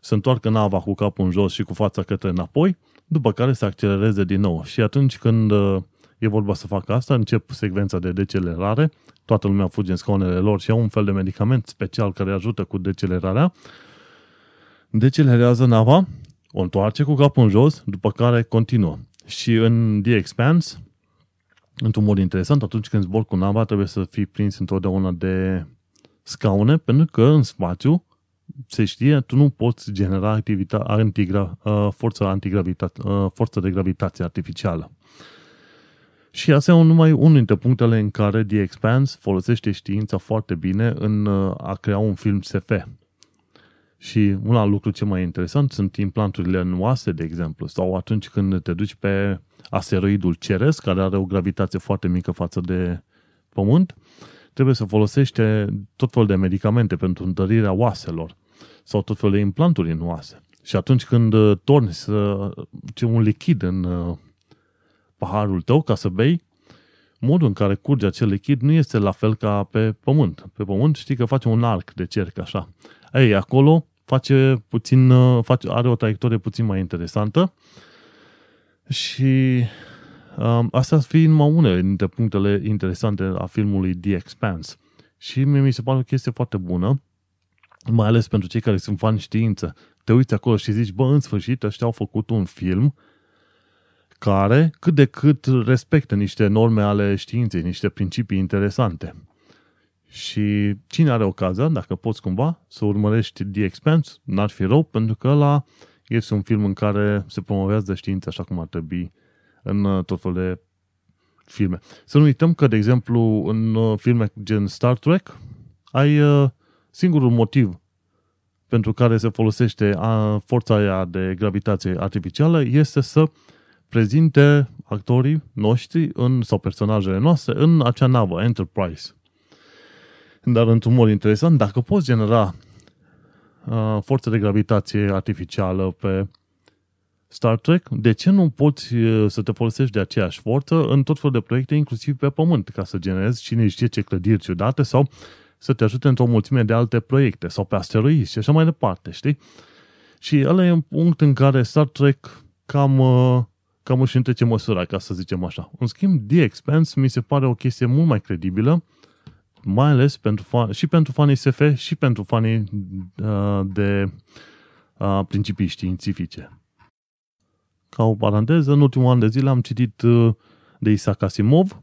să întoarcă nava cu capul în jos și cu fața către înapoi după care să accelereze din nou. Și atunci când uh, e vorba să facă asta, încep secvența de decelerare, toată lumea fuge în scaunele lor și au un fel de medicament special care ajută cu decelerarea, decelerează nava, o întoarce cu capul în jos, după care continuă. Și în The Expanse, într-un mod interesant, atunci când zbor cu nava, trebuie să fii prins întotdeauna de scaune, pentru că în spațiu se știe, tu nu poți genera activita- antigra, uh, forță, antigravita- uh, forță de gravitație artificială. Și asta e numai unul dintre punctele în care The Expanse folosește știința foarte bine în uh, a crea un film SF. Și un alt lucru ce mai interesant sunt implanturile în oase, de exemplu, sau atunci când te duci pe asteroidul Ceres, care are o gravitație foarte mică față de Pământ, trebuie să folosește tot felul de medicamente pentru întărirea oaselor sau tot felul de implanturi în oase. Și atunci când uh, torni să, ce un lichid în uh, paharul tău ca să bei, modul în care curge acel lichid nu este la fel ca pe pământ. Pe pământ știi că face un arc de cerc așa. Ei, acolo face puțin, uh, face, are o traiectorie puțin mai interesantă și um, astea fiind numai unele dintre punctele interesante a filmului The Expanse. Și mie mi se pare o chestie foarte bună, mai ales pentru cei care sunt fani știință. Te uiți acolo și zici, bă, în sfârșit, ăștia au făcut un film care cât de cât respectă niște norme ale științei, niște principii interesante. Și cine are ocazia, dacă poți cumva, să urmărești The Expanse, n-ar fi rău, pentru că ăla este un film în care se promovează știința așa cum ar trebui în uh, tot felul de filme. Să nu uităm că, de exemplu, în uh, filme gen Star Trek, ai uh, singurul motiv pentru care se folosește forța aia de gravitație artificială este să prezinte actorii noștri în, sau personajele noastre în acea navă, Enterprise. Dar într-un mod interesant, dacă poți genera uh, forță de gravitație artificială pe Star Trek, de ce nu poți uh, să te folosești de aceeași forță în tot felul de proiecte, inclusiv pe Pământ, ca să generezi cine știe ce clădiri ciudate sau să te ajute într-o mulțime de alte proiecte sau pe asteroizi și așa mai departe, știi? Și ăla e un punct în care Star Trek cam, uh, cam își întrece măsura, ca să zicem așa. În schimb, The Expanse mi se pare o chestie mult mai credibilă mai ales pentru fan, și pentru fanii SF și pentru fanii uh, de uh, principii științifice. Ca o paranteză, în ultimul an de zile am citit uh, de Isaac Asimov,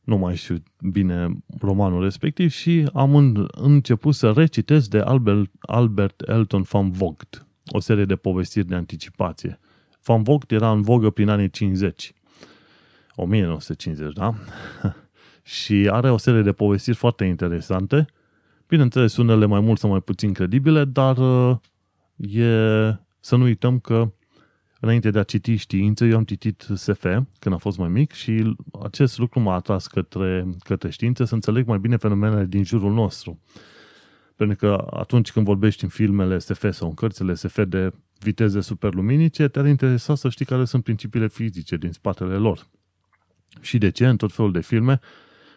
nu mai știu bine romanul respectiv, și am în, început să recitesc de Albert, Albert Elton van Vogt, o serie de povestiri de anticipație. Van Vogt era în vogă prin anii 50. 1950, da? și are o serie de povestiri foarte interesante. Bineînțeles, unele mai mult sau mai puțin credibile, dar uh, e să nu uităm că înainte de a citi știință, eu am citit SF când am fost mai mic și acest lucru m-a atras către, către știință să înțeleg mai bine fenomenele din jurul nostru. Pentru că atunci când vorbești în filmele SF sau în cărțile SF de viteze superluminice, te-ar interesa să știi care sunt principiile fizice din spatele lor. Și de ce în tot felul de filme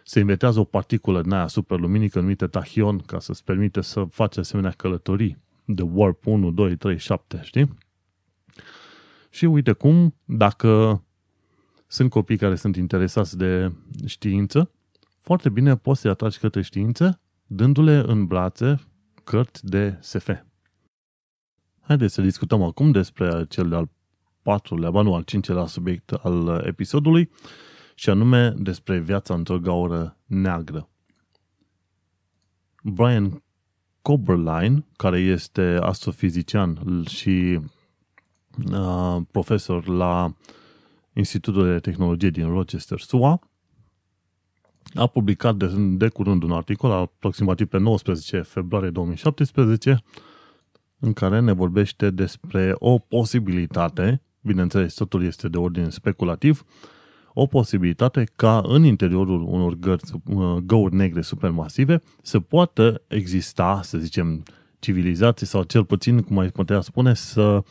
se inventează o particulă în aia superluminică numită tahion ca să-ți permite să faci asemenea călătorii de warp 1, 2, 3, 7, știi? Și uite cum, dacă sunt copii care sunt interesați de știință, foarte bine poți să-i atragi către știință dându-le în brațe cărți de SF. Haideți să discutăm acum despre cel de-al patrulea, ba nu, al cincelea subiect al episodului, și anume despre viața într-o gaură neagră. Brian Coberline, care este astrofizician și uh, profesor la Institutul de Tehnologie din Rochester, SUA, a publicat de, de curând un articol, aproximativ pe 19 februarie 2017, în care ne vorbește despre o posibilitate, bineînțeles totul este de ordine speculativ, o posibilitate ca în interiorul unor gărți, uh, găuri negre supermasive să poată exista, să zicem, civilizații sau cel puțin, cum ai putea spune, să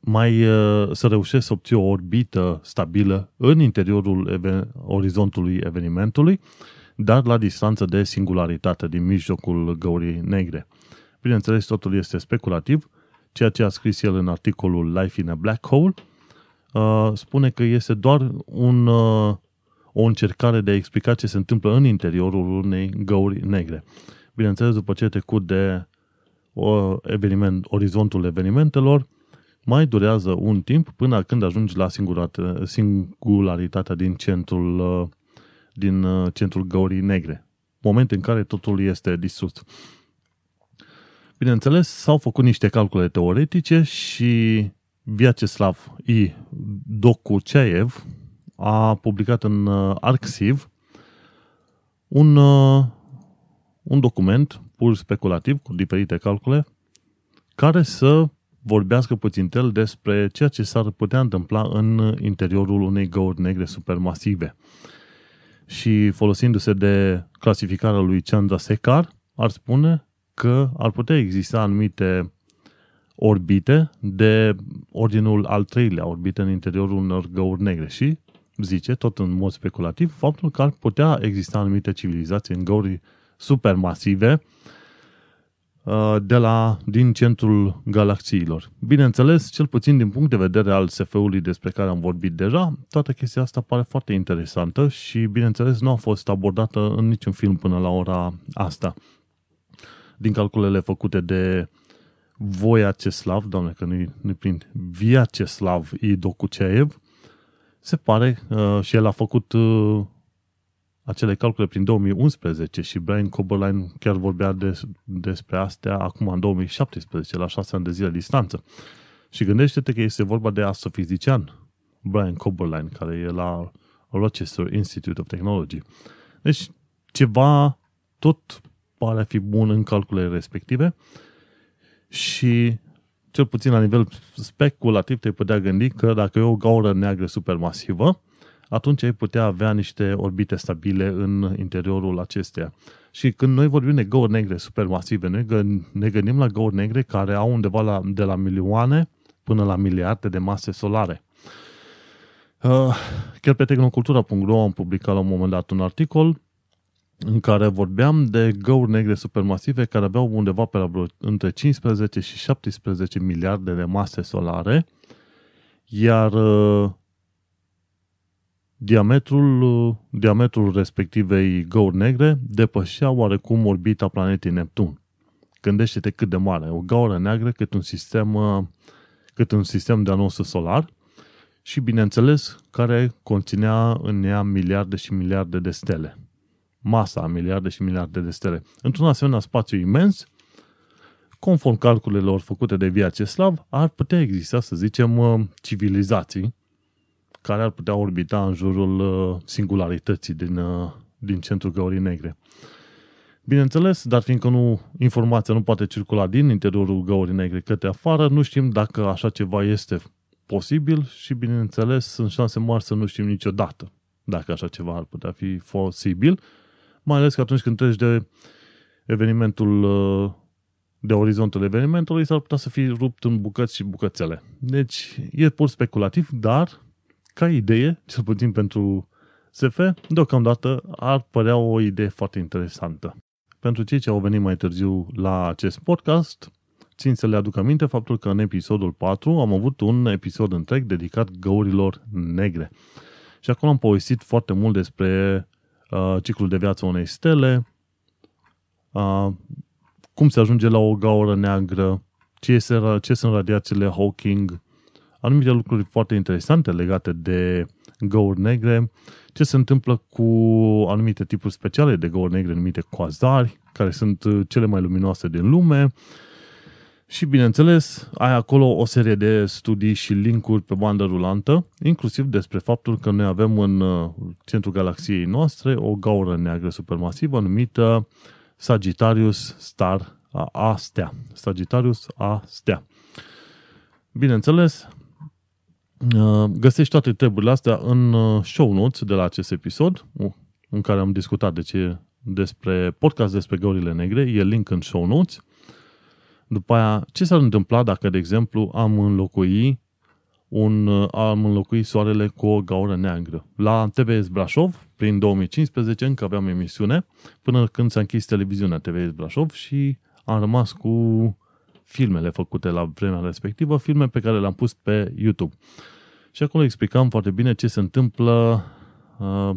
mai uh, să reușești să obții o orbită stabilă în interiorul even, orizontului evenimentului, dar la distanță de singularitate din mijlocul găurii negre. Bineînțeles, totul este speculativ, ceea ce a scris el în articolul Life in a Black Hole – uh, spune că este doar un, uh, o încercare de a explica ce se întâmplă în interiorul unei găuri negre. Bineînțeles, după ce trecut de o eveniment, orizontul evenimentelor, mai durează un timp până când ajungi la singularitatea din centrul, uh, din uh, centrul găurii negre. Moment în care totul este distrus. Bineînțeles, s-au făcut niște calcule teoretice și Vyacheslav I. Dokuchev a publicat în uh, Arxiv un, uh, un document pur speculativ cu diferite calcule care să vorbească puțin el despre ceea ce s-ar putea întâmpla în interiorul unei găuri negre supermasive. Și folosindu-se de clasificarea lui Chandra Sekhar, ar spune că ar putea exista anumite orbite de ordinul al treilea, orbite în interiorul unor găuri negre și zice, tot în mod speculativ, faptul că ar putea exista anumite civilizații în găuri supermasive uh, de la, din centrul galaxiilor. Bineînțeles, cel puțin din punct de vedere al SF-ului despre care am vorbit deja, toată chestia asta pare foarte interesantă și, bineînțeles, nu a fost abordată în niciun film până la ora asta. Din calculele făcute de Voiaceslav, doamne că nu-i, nu prind, Viaceslav Idocuceev, se pare uh, și el a făcut uh, acele calcule prin 2011 și Brian Coberline chiar vorbea de, despre astea acum în 2017, la șase ani de zile distanță. Și gândește-te că este vorba de astrofizician Brian Coberline, care e la Rochester Institute of Technology. Deci ceva tot pare a fi bun în calculele respective și cel puțin la nivel speculativ te putea gândi că dacă e o gaură neagră supermasivă, atunci ai putea avea niște orbite stabile în interiorul acesteia. Și când noi vorbim de găuri negre supermasive, noi ne gândim la găuri negre care au undeva la, de la milioane până la miliarde de mase solare. Uh, chiar pe tehnocultura.ro am publicat la un moment dat un articol în care vorbeam de găuri negre supermasive care aveau undeva pe la vreo între 15 și 17 miliarde de mase solare, iar uh, diametrul, uh, diametrul respectivei găuri negre depășea oarecum orbita planetei Neptun. Gândește-te cât de mare. O gaură neagră cât un sistem, uh, cât un sistem de nostru solar și, bineînțeles, care conținea în ea miliarde și miliarde de stele masa a miliarde și miliarde de stele. Într-un asemenea spațiu imens, conform calculelor făcute de Vyacheslav, ar putea exista, să zicem, uh, civilizații care ar putea orbita în jurul uh, singularității din, uh, din centrul Găurii Negre. Bineînțeles, dar fiindcă nu, informația nu poate circula din interiorul Găurii Negre către afară, nu știm dacă așa ceva este posibil și, bineînțeles, sunt șanse mari să nu știm niciodată dacă așa ceva ar putea fi posibil mai ales că atunci când treci de evenimentul, uh, de orizontul evenimentului, s-ar putea să fie rupt în bucăți și bucățele. Deci, e pur speculativ, dar, ca idee, cel puțin pentru SF, deocamdată ar părea o idee foarte interesantă. Pentru cei ce au venit mai târziu la acest podcast, țin să le aduc aminte faptul că în episodul 4 am avut un episod întreg dedicat găurilor negre. Și acolo am povestit foarte mult despre uh, ciclul de viață unei stele, uh, cum se ajunge la o gaură neagră, ce, este, ce sunt radiațiile Hawking, anumite lucruri foarte interesante legate de găuri negre, ce se întâmplă cu anumite tipuri speciale de găuri negre numite quasari, care sunt uh, cele mai luminoase din lume, și, bineînțeles, ai acolo o serie de studii și linkuri pe bandă rulantă, inclusiv despre faptul că noi avem în uh, centrul galaxiei noastre o gaură neagră supermasivă numită Sagittarius Star A stea. Sagittarius A stea. Bineînțeles, uh, găsești toate treburile astea în uh, show notes de la acest episod, în care am discutat de ce, despre podcast despre găurile negre, e link în show notes – după aia, ce s-ar întâmpla dacă, de exemplu, am înlocui un, am înlocui soarele cu o gaură neagră. La TVS Brașov, prin 2015, încă aveam emisiune, până când s-a închis televiziunea TVS Brașov și am rămas cu filmele făcute la vremea respectivă, filme pe care le-am pus pe YouTube. Și acolo explicam foarte bine ce se întâmplă uh,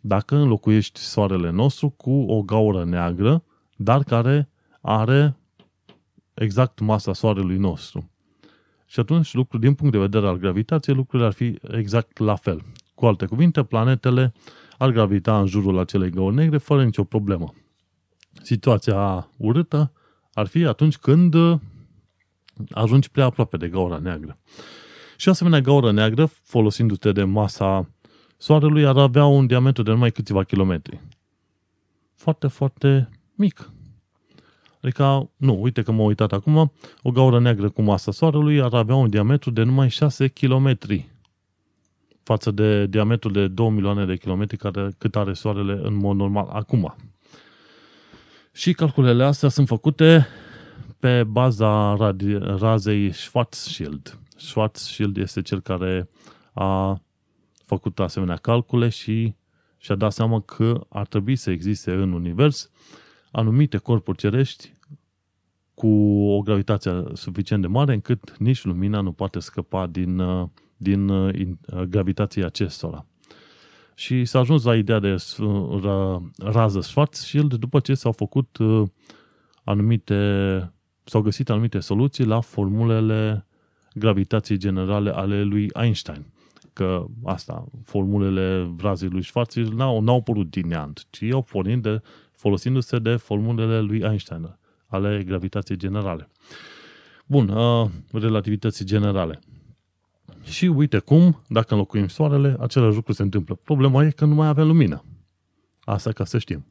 dacă înlocuiești soarele nostru cu o gaură neagră, dar care are exact masa Soarelui nostru. Și atunci, lucru, din punct de vedere al gravitației, lucrurile ar fi exact la fel. Cu alte cuvinte, planetele ar gravita în jurul acelei găuri negre fără nicio problemă. Situația urâtă ar fi atunci când uh, ajungi prea aproape de gaura neagră. Și asemenea gaură neagră, folosindu-te de masa Soarelui, ar avea un diametru de numai câțiva kilometri. Foarte, foarte mic. Adică, nu, uite că m-am uitat acum, o gaură neagră cu masa Soarelui ar avea un diametru de numai 6 km față de diametrul de 2 milioane de kilometri care, cât are Soarele în mod normal acum. Și calculele astea sunt făcute pe baza razei Schwarzschild. Schwarzschild este cel care a făcut asemenea calcule și și-a dat seama că ar trebui să existe în univers anumite corpuri cerești cu o gravitație suficient de mare încât nici lumina nu poate scăpa din, uh, din uh, gravitația acestora. Și s-a ajuns la ideea de rază Schwarzschild după ce s-au făcut uh, anumite, s-au găsit anumite soluții la formulele gravitației generale ale lui Einstein. Că asta, formulele razei lui Schwarzschild n-au, n-au apărut din neant, ci au pornit de, folosindu-se de formulele lui Einstein ale gravitației generale. Bun, uh, relativității generale. Și uite cum, dacă înlocuim soarele, același lucru se întâmplă. Problema e că nu mai avem lumină. Asta ca să știm.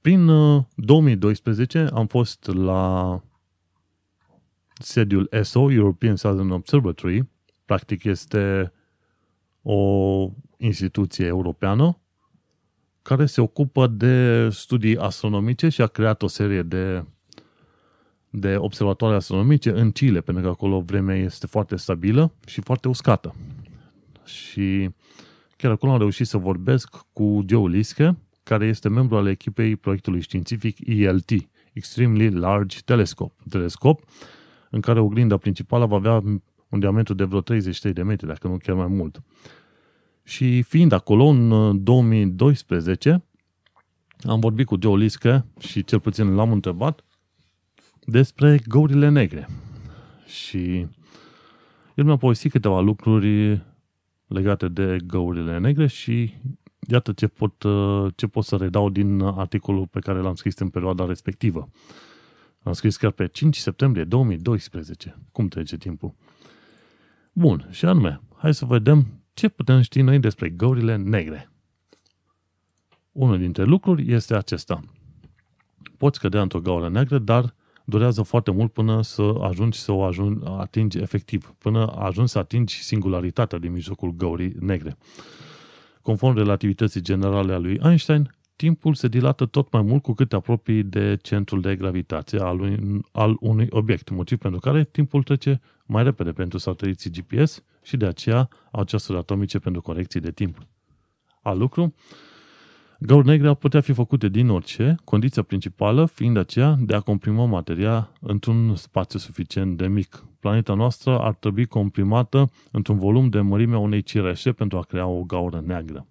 Prin 2012 uh, am fost la sediul ESO, European Southern Observatory, practic este o instituție europeană care se ocupă de studii astronomice și a creat o serie de, de observatoare astronomice în Chile, pentru că acolo vremea este foarte stabilă și foarte uscată. Și chiar acolo am reușit să vorbesc cu Joe Liske, care este membru al echipei proiectului științific ELT, Extremely Large Telescope, telescop în care oglinda principală va avea un diametru de vreo 33 de metri, dacă nu chiar mai mult. Și fiind acolo în 2012, uh, am vorbit cu Joe Liske și cel puțin l-am întrebat despre găurile negre. Și el mi-a povestit câteva lucruri legate de găurile negre și iată ce pot, uh, ce pot să redau din articolul pe care l-am scris în perioada respectivă. Am scris chiar pe 5 septembrie 2012. Cum trece timpul? Bun, și anume, hai să vedem ce putem ști noi despre găurile negre. Unul dintre lucruri este acesta. Poți cădea într-o gaură neagră, dar durează foarte mult până să ajungi să o ajungi, atingi efectiv, până ajungi să atingi singularitatea din mijlocul găurii negre. Conform relativității generale a lui Einstein, timpul se dilată tot mai mult cu cât te apropii de centrul de gravitație al unui, al unui obiect, motiv pentru care timpul trece mai repede pentru sateliții GPS și de aceea au ceasuri atomice pentru corecții de timp. Al lucru, Gauri negre ar putea fi făcute din orice, condiția principală fiind aceea de a comprima materia într-un spațiu suficient de mic. Planeta noastră ar trebui comprimată într-un volum de mărimea unei cireșe pentru a crea o gaură neagră.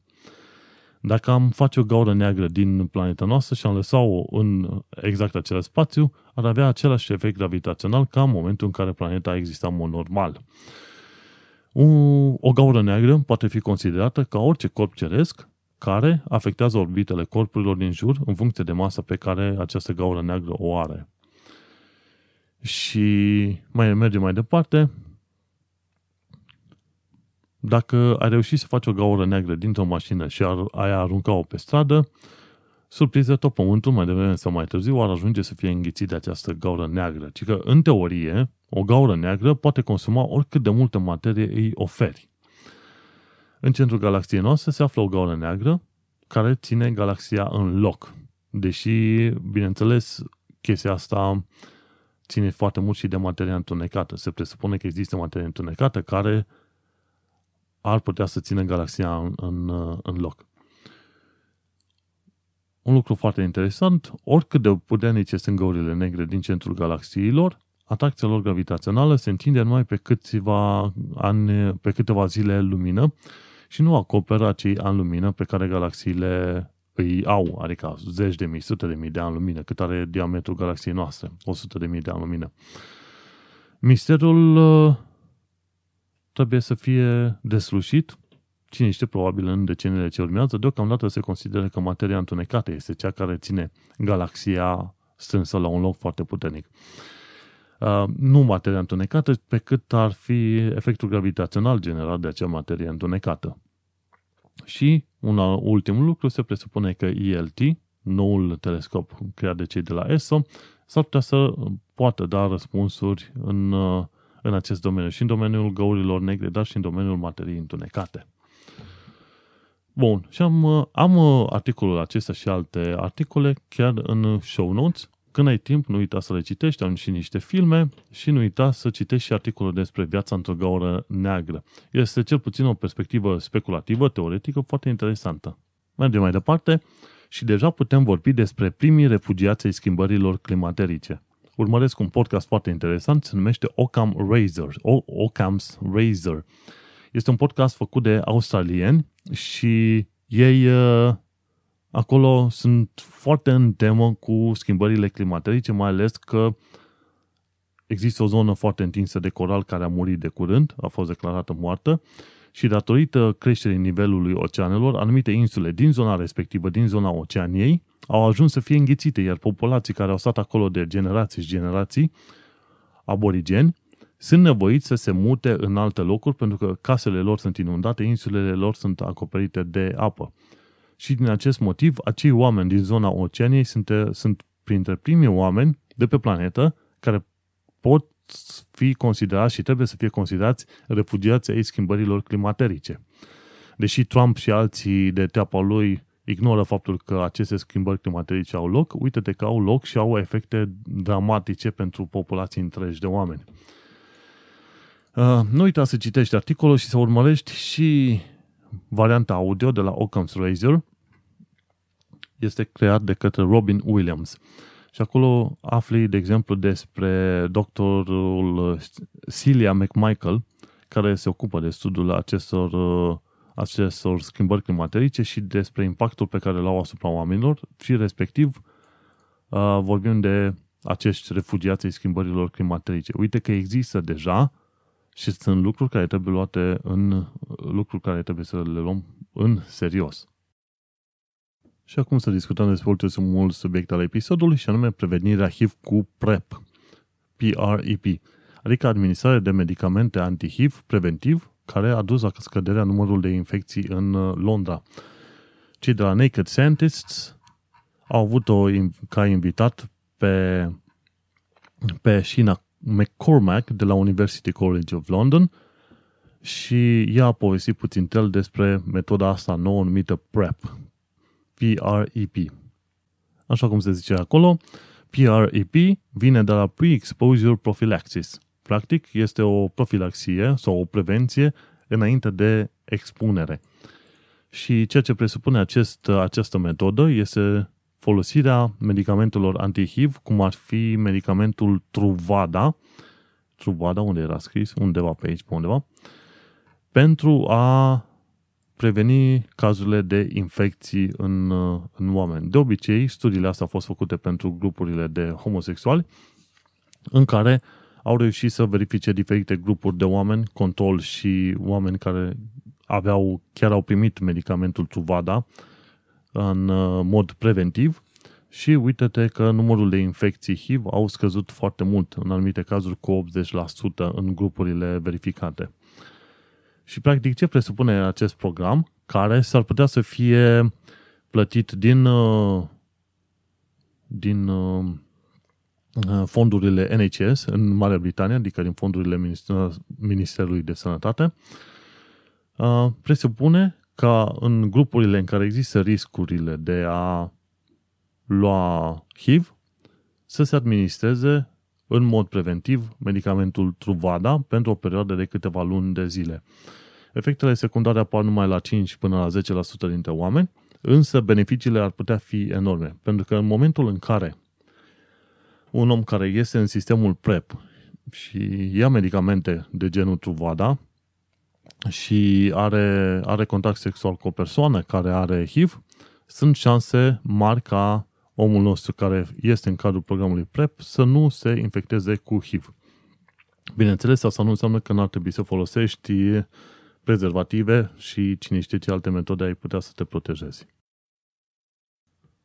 Dacă am face o gaură neagră din planeta noastră și am lăsat-o în exact același spațiu, ar avea același efect gravitațional ca în momentul în care planeta exista în mod normal. O, o gaură neagră poate fi considerată ca orice corp ceresc care afectează orbitele corpurilor din jur în funcție de masa pe care această gaură neagră o are. Și mai mergem mai departe, dacă ai reușit să faci o gaură neagră dintr-o mașină și ar, ai arunca-o pe stradă, surpriză tot pământul, mai devreme sau mai târziu, ar ajunge să fie înghițit de această gaură neagră. Ci că, în teorie, o gaură neagră poate consuma oricât de multă materie îi oferi. În centrul galaxiei noastre se află o gaură neagră care ține galaxia în loc. Deși, bineînțeles, chestia asta ține foarte mult și de materia întunecată. Se presupune că există materie întunecată care ar putea să țină galaxia în, în, în loc. Un lucru foarte interesant, oricât de puternice sunt găurile negre din centrul galaxiilor, atracția lor gravitațională se întinde numai pe câțiva ani, pe câteva zile lumină și nu acoperă acei ani lumină pe care galaxiile îi au, adică zeci de mii, sute de mii de ani lumină, cât are diametrul galaxiei noastre, 100 de mii de ani lumină. Misterul uh, trebuie să fie deslușit, cine știe, probabil în deceniile ce urmează, deocamdată se consideră că materia întunecată este cea care ține galaxia strânsă la un loc foarte puternic. Uh, nu materia întunecată, pe cât ar fi efectul gravitațional generat de acea materie întunecată. Și un ultim lucru se presupune că ELT, noul telescop creat de cei de la ESO, s-ar putea să poată da răspunsuri în, uh, în acest domeniu, și în domeniul găurilor negre, dar și în domeniul materiei întunecate. Bun, și am, uh, am uh, articolul acesta și alte articole chiar în show notes. Când ai timp, nu uita să le citești, am și niște filme și nu uita să citești și articolul despre viața într-o gaură neagră. Este cel puțin o perspectivă speculativă, teoretică, foarte interesantă. Mergem mai departe și deja putem vorbi despre primii refugiați ai schimbărilor climaterice. Urmăresc un podcast foarte interesant, se numește Ocam Razor, o- Ocam's Razor. Este un podcast făcut de australieni și ei uh, acolo sunt foarte în temă cu schimbările climaterice, mai ales că există o zonă foarte întinsă de coral care a murit de curând, a fost declarată moartă și datorită creșterii nivelului oceanelor, anumite insule din zona respectivă, din zona Oceaniei, au ajuns să fie înghițite, iar populații care au stat acolo de generații și generații, aborigeni, sunt nevoiți să se mute în alte locuri pentru că casele lor sunt inundate, insulele lor sunt acoperite de apă. Și din acest motiv, acei oameni din zona Oceaniei sunt, sunt printre primii oameni de pe planetă care pot fi considerați și trebuie să fie considerați refugiați ai schimbărilor climaterice. Deși Trump și alții de teapa lui ignoră faptul că aceste schimbări climaterice au loc, uite-te că au loc și au efecte dramatice pentru populații întregi de oameni. Uh, nu uita să citești articolul și să urmărești și varianta audio de la Occam's Razor. Este creat de către Robin Williams. Și acolo afli, de exemplu, despre doctorul Celia McMichael, care se ocupă de studiul acestor, uh, acestor schimbări climaterice și despre impactul pe care l-au asupra oamenilor și respectiv uh, vorbim de acești refugiați ai schimbărilor climaterice. Uite că există deja și sunt lucruri care trebuie luate în lucruri care trebuie să le luăm în serios. Și acum să discutăm despre ultimul subiect al episodului și anume prevenirea HIV cu PrEP. PrEP, adică administrare de medicamente anti-HIV preventiv care a dus la scăderea numărului de infecții în uh, Londra. Cei de la Naked Scientists au avut-o ca invitat pe, pe Sheena McCormack de la University College of London și ea a povestit puțin tel despre metoda asta nouă numită PrEP. PrEP. Așa cum se zice acolo, PrEP vine de la Pre-Exposure Prophylaxis. Practic, este o profilaxie sau o prevenție înainte de expunere. Și ceea ce presupune acest, această metodă este folosirea medicamentelor anti-HIV, cum ar fi medicamentul Truvada, Truvada, unde era scris, undeva pe aici, pe undeva, pentru a preveni cazurile de infecții în, în oameni. De obicei, studiile astea au fost făcute pentru grupurile de homosexuali, în care au reușit să verifice diferite grupuri de oameni, control și oameni care aveau, chiar au primit medicamentul Truvada, în uh, mod preventiv și uite-te că numărul de infecții HIV au scăzut foarte mult, în anumite cazuri cu 80% în grupurile verificate. Și practic ce presupune acest program? Care s-ar putea să fie plătit din, uh, din uh, fondurile NHS în Marea Britanie, adică din fondurile Ministerului de Sănătate, presupune ca în grupurile în care există riscurile de a lua HIV, să se administreze în mod preventiv medicamentul Truvada pentru o perioadă de câteva luni de zile. Efectele secundare apar numai la 5 până la 10% dintre oameni, însă beneficiile ar putea fi enorme, pentru că în momentul în care un om care este în sistemul PrEP și ia medicamente de genul Truvada, și are, are contact sexual cu o persoană care are HIV, sunt șanse mari ca omul nostru care este în cadrul programului PrEP să nu se infecteze cu HIV. Bineînțeles, asta nu înseamnă că n-ar trebui să folosești prezervative și cine știe ce alte metode ai putea să te protejezi.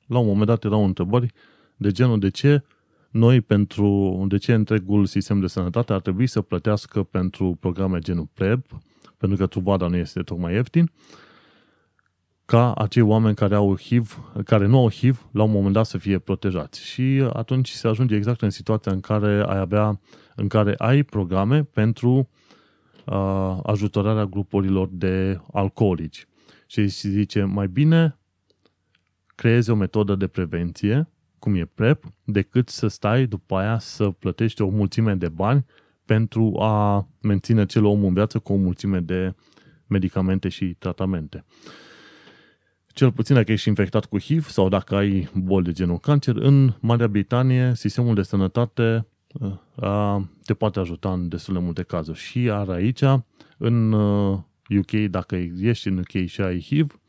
La un moment dat erau întrebări de genul de ce noi pentru, de ce întregul sistem de sănătate ar trebui să plătească pentru programe genul PrEP, pentru că trubada nu este tocmai ieftin, ca acei oameni care au HIV, care nu au HIV, la un moment dat să fie protejați. Și atunci se ajunge exact în situația în care ai avea, în care ai programe pentru uh, ajutorarea grupurilor de alcoolici. Și se zice, mai bine creezi o metodă de prevenție, cum e PrEP, decât să stai după aia să plătești o mulțime de bani pentru a menține cel om în viață cu o mulțime de medicamente și tratamente. Cel puțin dacă ești infectat cu HIV sau dacă ai boli de genul cancer, în Marea Britanie sistemul de sănătate uh, te poate ajuta în destul de multe cazuri. Și are aici, în UK, uh, dacă ești în UK și ai HIV,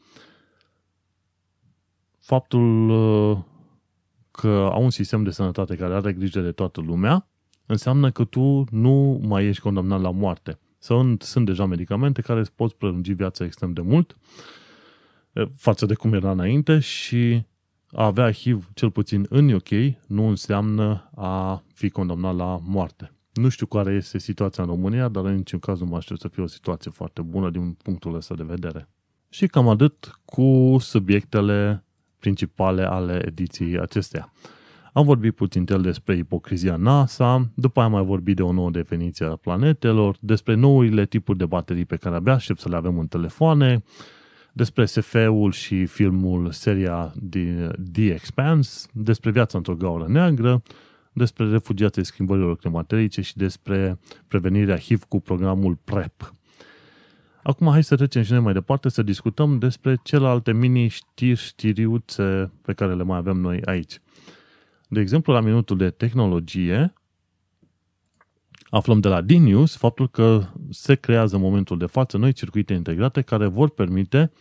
faptul uh, că au un sistem de sănătate care are grijă de toată lumea, înseamnă că tu nu mai ești condamnat la moarte. Sunt, sunt deja medicamente care îți pot prelungi viața extrem de mult față de cum era înainte și a avea HIV, cel puțin în UK, nu înseamnă a fi condamnat la moarte. Nu știu care este situația în România, dar în niciun caz nu mă aștept să fie o situație foarte bună din punctul ăsta de vedere. Și cam atât cu subiectele principale ale ediției acesteia. Am vorbit puțin el despre ipocrizia NASA, după aia am mai vorbit de o nouă definiție a planetelor, despre noile tipuri de baterii pe care abia aștept să le avem în telefoane, despre SF-ul și filmul, seria The Expanse, despre viața într-o gaură neagră, despre refugiații schimbărilor climaterice și despre prevenirea HIV cu programul PrEP. Acum hai să trecem și noi mai departe să discutăm despre celelalte mini-știri, știriuțe pe care le mai avem noi aici. De exemplu, la minutul de tehnologie, aflăm de la D-News faptul că se creează în momentul de față noi circuite integrate care vor permite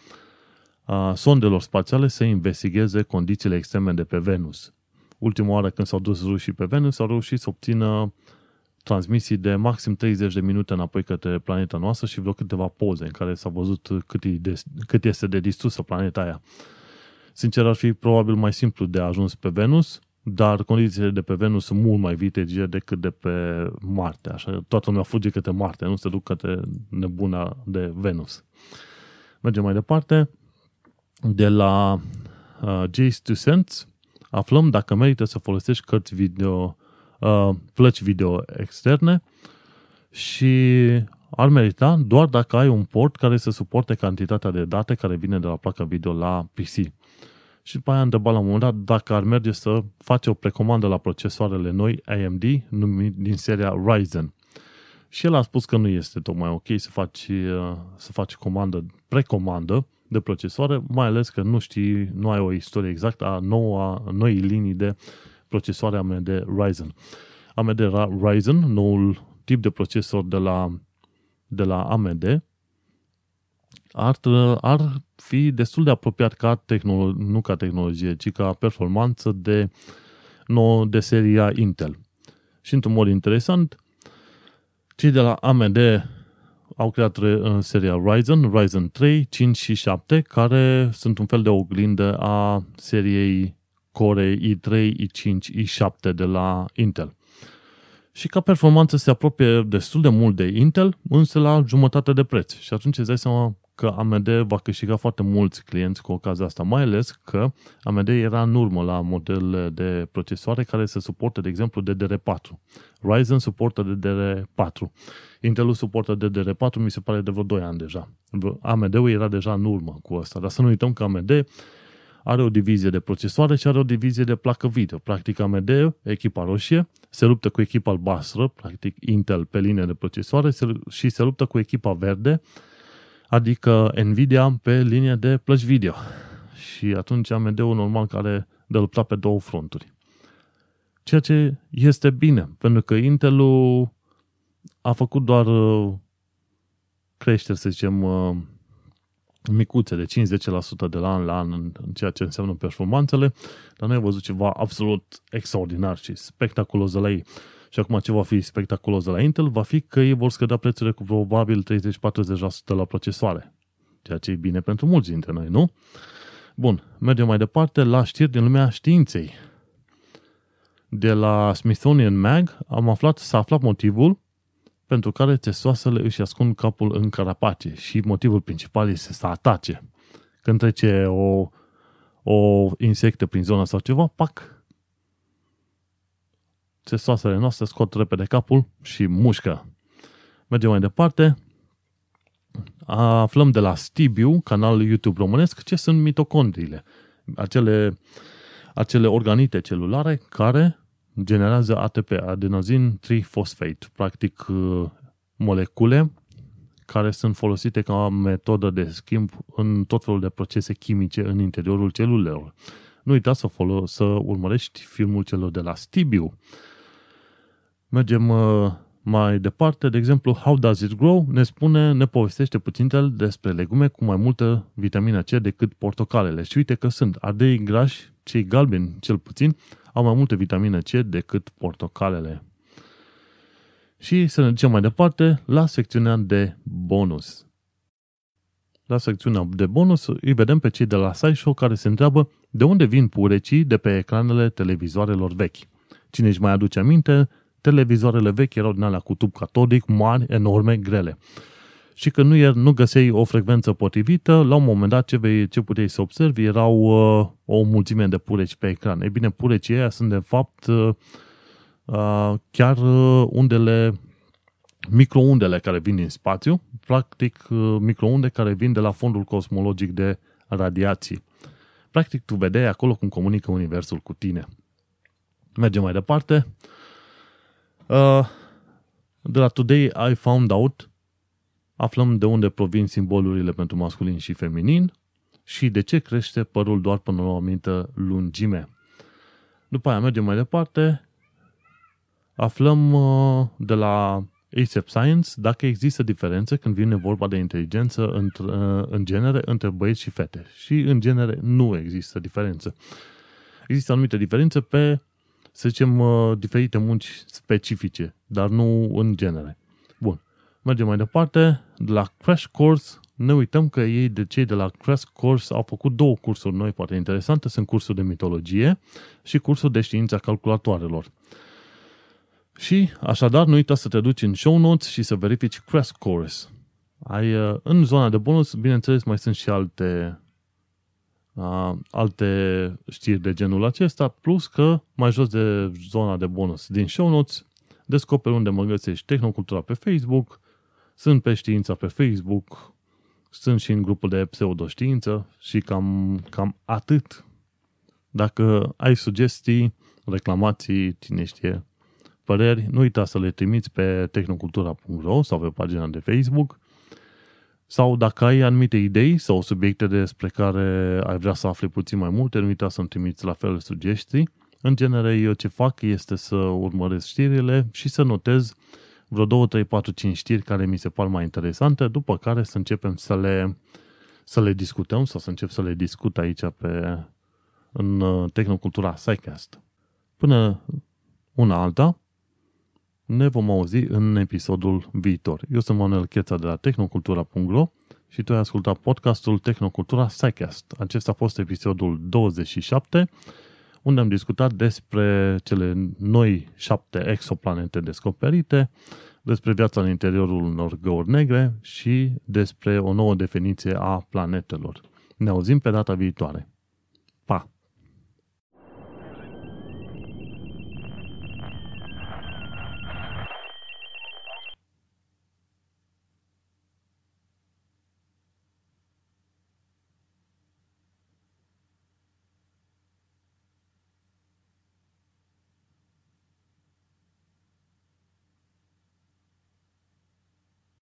a, sondelor spațiale să investigheze condițiile extreme de pe Venus. Ultima oară când s-au dus rușii pe Venus, au reușit să obțină transmisii de maxim 30 de minute înapoi către planeta noastră și vreo câteva poze în care s-a văzut cât, e de, cât este de distrusă planeta aia. Sincer, ar fi probabil mai simplu de ajuns pe Venus, dar condițiile de pe Venus sunt mult mai vitege decât de pe Marte. Așa, toată lumea fuge către Marte, nu se duc către nebuna de Venus. Mergem mai departe. De la uh, Jace to Sense aflăm dacă merită să folosești cărți video, uh, plăci video externe și ar merita doar dacă ai un port care să suporte cantitatea de date care vine de la placa video la PC și după aia a întrebat la un moment dat dacă ar merge să face o precomandă la procesoarele noi AMD din seria Ryzen. Și el a spus că nu este tocmai ok să faci, uh, să faci comandă, precomandă de procesoare, mai ales că nu știi, nu ai o istorie exactă a noua, noii linii de procesoare AMD Ryzen. AMD Ryzen, noul tip de procesor de la, de la AMD, ar, ar fi destul de apropiat ca tehnologie, nu ca tehnologie, ci ca performanță de, nou, de seria Intel. Și într-un mod interesant, cei de la AMD au creat în seria Ryzen, Ryzen 3, 5 și 7, care sunt un fel de oglindă a seriei Core i3, i5, i7 de la Intel. Și ca performanță se apropie destul de mult de Intel, însă la jumătate de preț. Și atunci îți dai seama că AMD va câștiga foarte mulți clienți cu ocazia asta, mai ales că AMD era în urmă la modelele de procesoare care se suportă, de exemplu, DDR4. Ryzen suportă DDR4. Intel suportă DDR4, mi se pare de vreo 2 ani deja. AMD-ul era deja în urmă cu asta, dar să nu uităm că AMD are o divizie de procesoare și are o divizie de placă video. Practic AMD, echipa roșie, se luptă cu echipa albastră, practic Intel pe linie de procesoare și se luptă cu echipa verde, adică Nvidia pe linie de plăci video. Și atunci AMD-ul normal care de lupta pe două fronturi. Ceea ce este bine, pentru că Intelul a făcut doar uh, creșteri, să zicem, uh, micuțe de 5-10% de la an la an în ceea ce înseamnă performanțele, dar noi am văzut ceva absolut extraordinar și spectaculos de la ei. Și acum ce va fi spectaculos de la Intel va fi că ei vor scădea prețurile cu probabil 30-40% la procesoare. Ceea ce e bine pentru mulți dintre noi, nu? Bun, mergem mai departe la știri din lumea științei. de la Smithsonian Mag am aflat, s-a aflat motivul pentru care testoasele își ascund capul în carapace și motivul principal este să atace. Când trece o, o insectă prin zona sau ceva, pac, testoasele noastre scot repede capul și mușcă. Mergem mai departe. Aflăm de la Stibiu, canal YouTube românesc, ce sunt mitocondriile. Acele, acele organite celulare care generează ATP, adenozin trifosfate, practic uh, molecule care sunt folosite ca metodă de schimb în tot felul de procese chimice în interiorul celulelor. Nu uita să, folo- să urmărești filmul celor de la Stibiu. Mergem uh, mai departe, de exemplu, How Does It Grow ne spune, ne povestește puțin despre legume cu mai multă vitamina C decât portocalele. Și uite că sunt ardei grași, cei galbeni cel puțin, au mai multă vitamină C decât portocalele. Și să ne ducem mai departe la secțiunea de bonus. La secțiunea de bonus îi vedem pe cei de la SciShow care se întreabă de unde vin purecii de pe ecranele televizoarelor vechi. Cine își mai aduce aminte, televizoarele vechi erau din alea cu tub catodic, mari, enorme, grele și că nu, nu găseai o frecvență potrivită, la un moment dat ce, vei, ce puteai să observi erau uh, o mulțime de pureci pe ecran. Ei bine, purecii ăia sunt de fapt uh, uh, chiar uh, undele, microundele care vin din spațiu, practic uh, microunde care vin de la fondul cosmologic de radiații. Practic tu vedeai acolo cum comunică Universul cu tine. Mergem mai departe. Uh, de la Today I Found Out aflăm de unde provin simbolurile pentru masculin și feminin și de ce crește părul doar până la o anumită lungime. După aia mergem mai departe, aflăm uh, de la ASAP Science dacă există diferențe când vine vorba de inteligență între, uh, în genere între băieți și fete. Și în genere nu există diferență. Există anumite diferențe pe, să zicem, uh, diferite munci specifice, dar nu în genere. Bun. Mergem mai departe, de la Crash Course, ne uităm că ei, de cei de la Crash Course, au făcut două cursuri noi foarte interesante, sunt cursul de mitologie și cursul de știința calculatoarelor. Și, așadar, nu uita să te duci în show notes și să verifici Crash Course. Ai, uh, în zona de bonus, bineînțeles, mai sunt și alte, uh, alte știri de genul acesta, plus că mai jos de zona de bonus din show notes, descoperi unde mă găsești Tehnocultura pe Facebook, sunt pe știința pe Facebook, sunt și în grupul de pseudoștiință și cam, cam atât. Dacă ai sugestii, reclamații, cine știe, păreri, nu uita să le trimiți pe tehnocultura.ro sau pe pagina de Facebook sau dacă ai anumite idei sau subiecte despre care ai vrea să afli puțin mai multe, nu uita să-mi trimiți la fel sugestii. În genere, eu ce fac este să urmăresc știrile și să notez vreo 2, 3, 4, 5 știri care mi se par mai interesante, după care să începem să le, să le discutăm sau să încep să le discut aici pe, în uh, Tehnocultura SciCast. Până una alta, ne vom auzi în episodul viitor. Eu sunt Manuel Cheța de la tehnocultura.ro și tu ai ascultat podcastul Tehnocultura SciCast. Acesta a fost episodul 27 unde am discutat despre cele noi șapte exoplanete descoperite, despre viața în interiorul unor găuri negre și despre o nouă definiție a planetelor. Ne auzim pe data viitoare.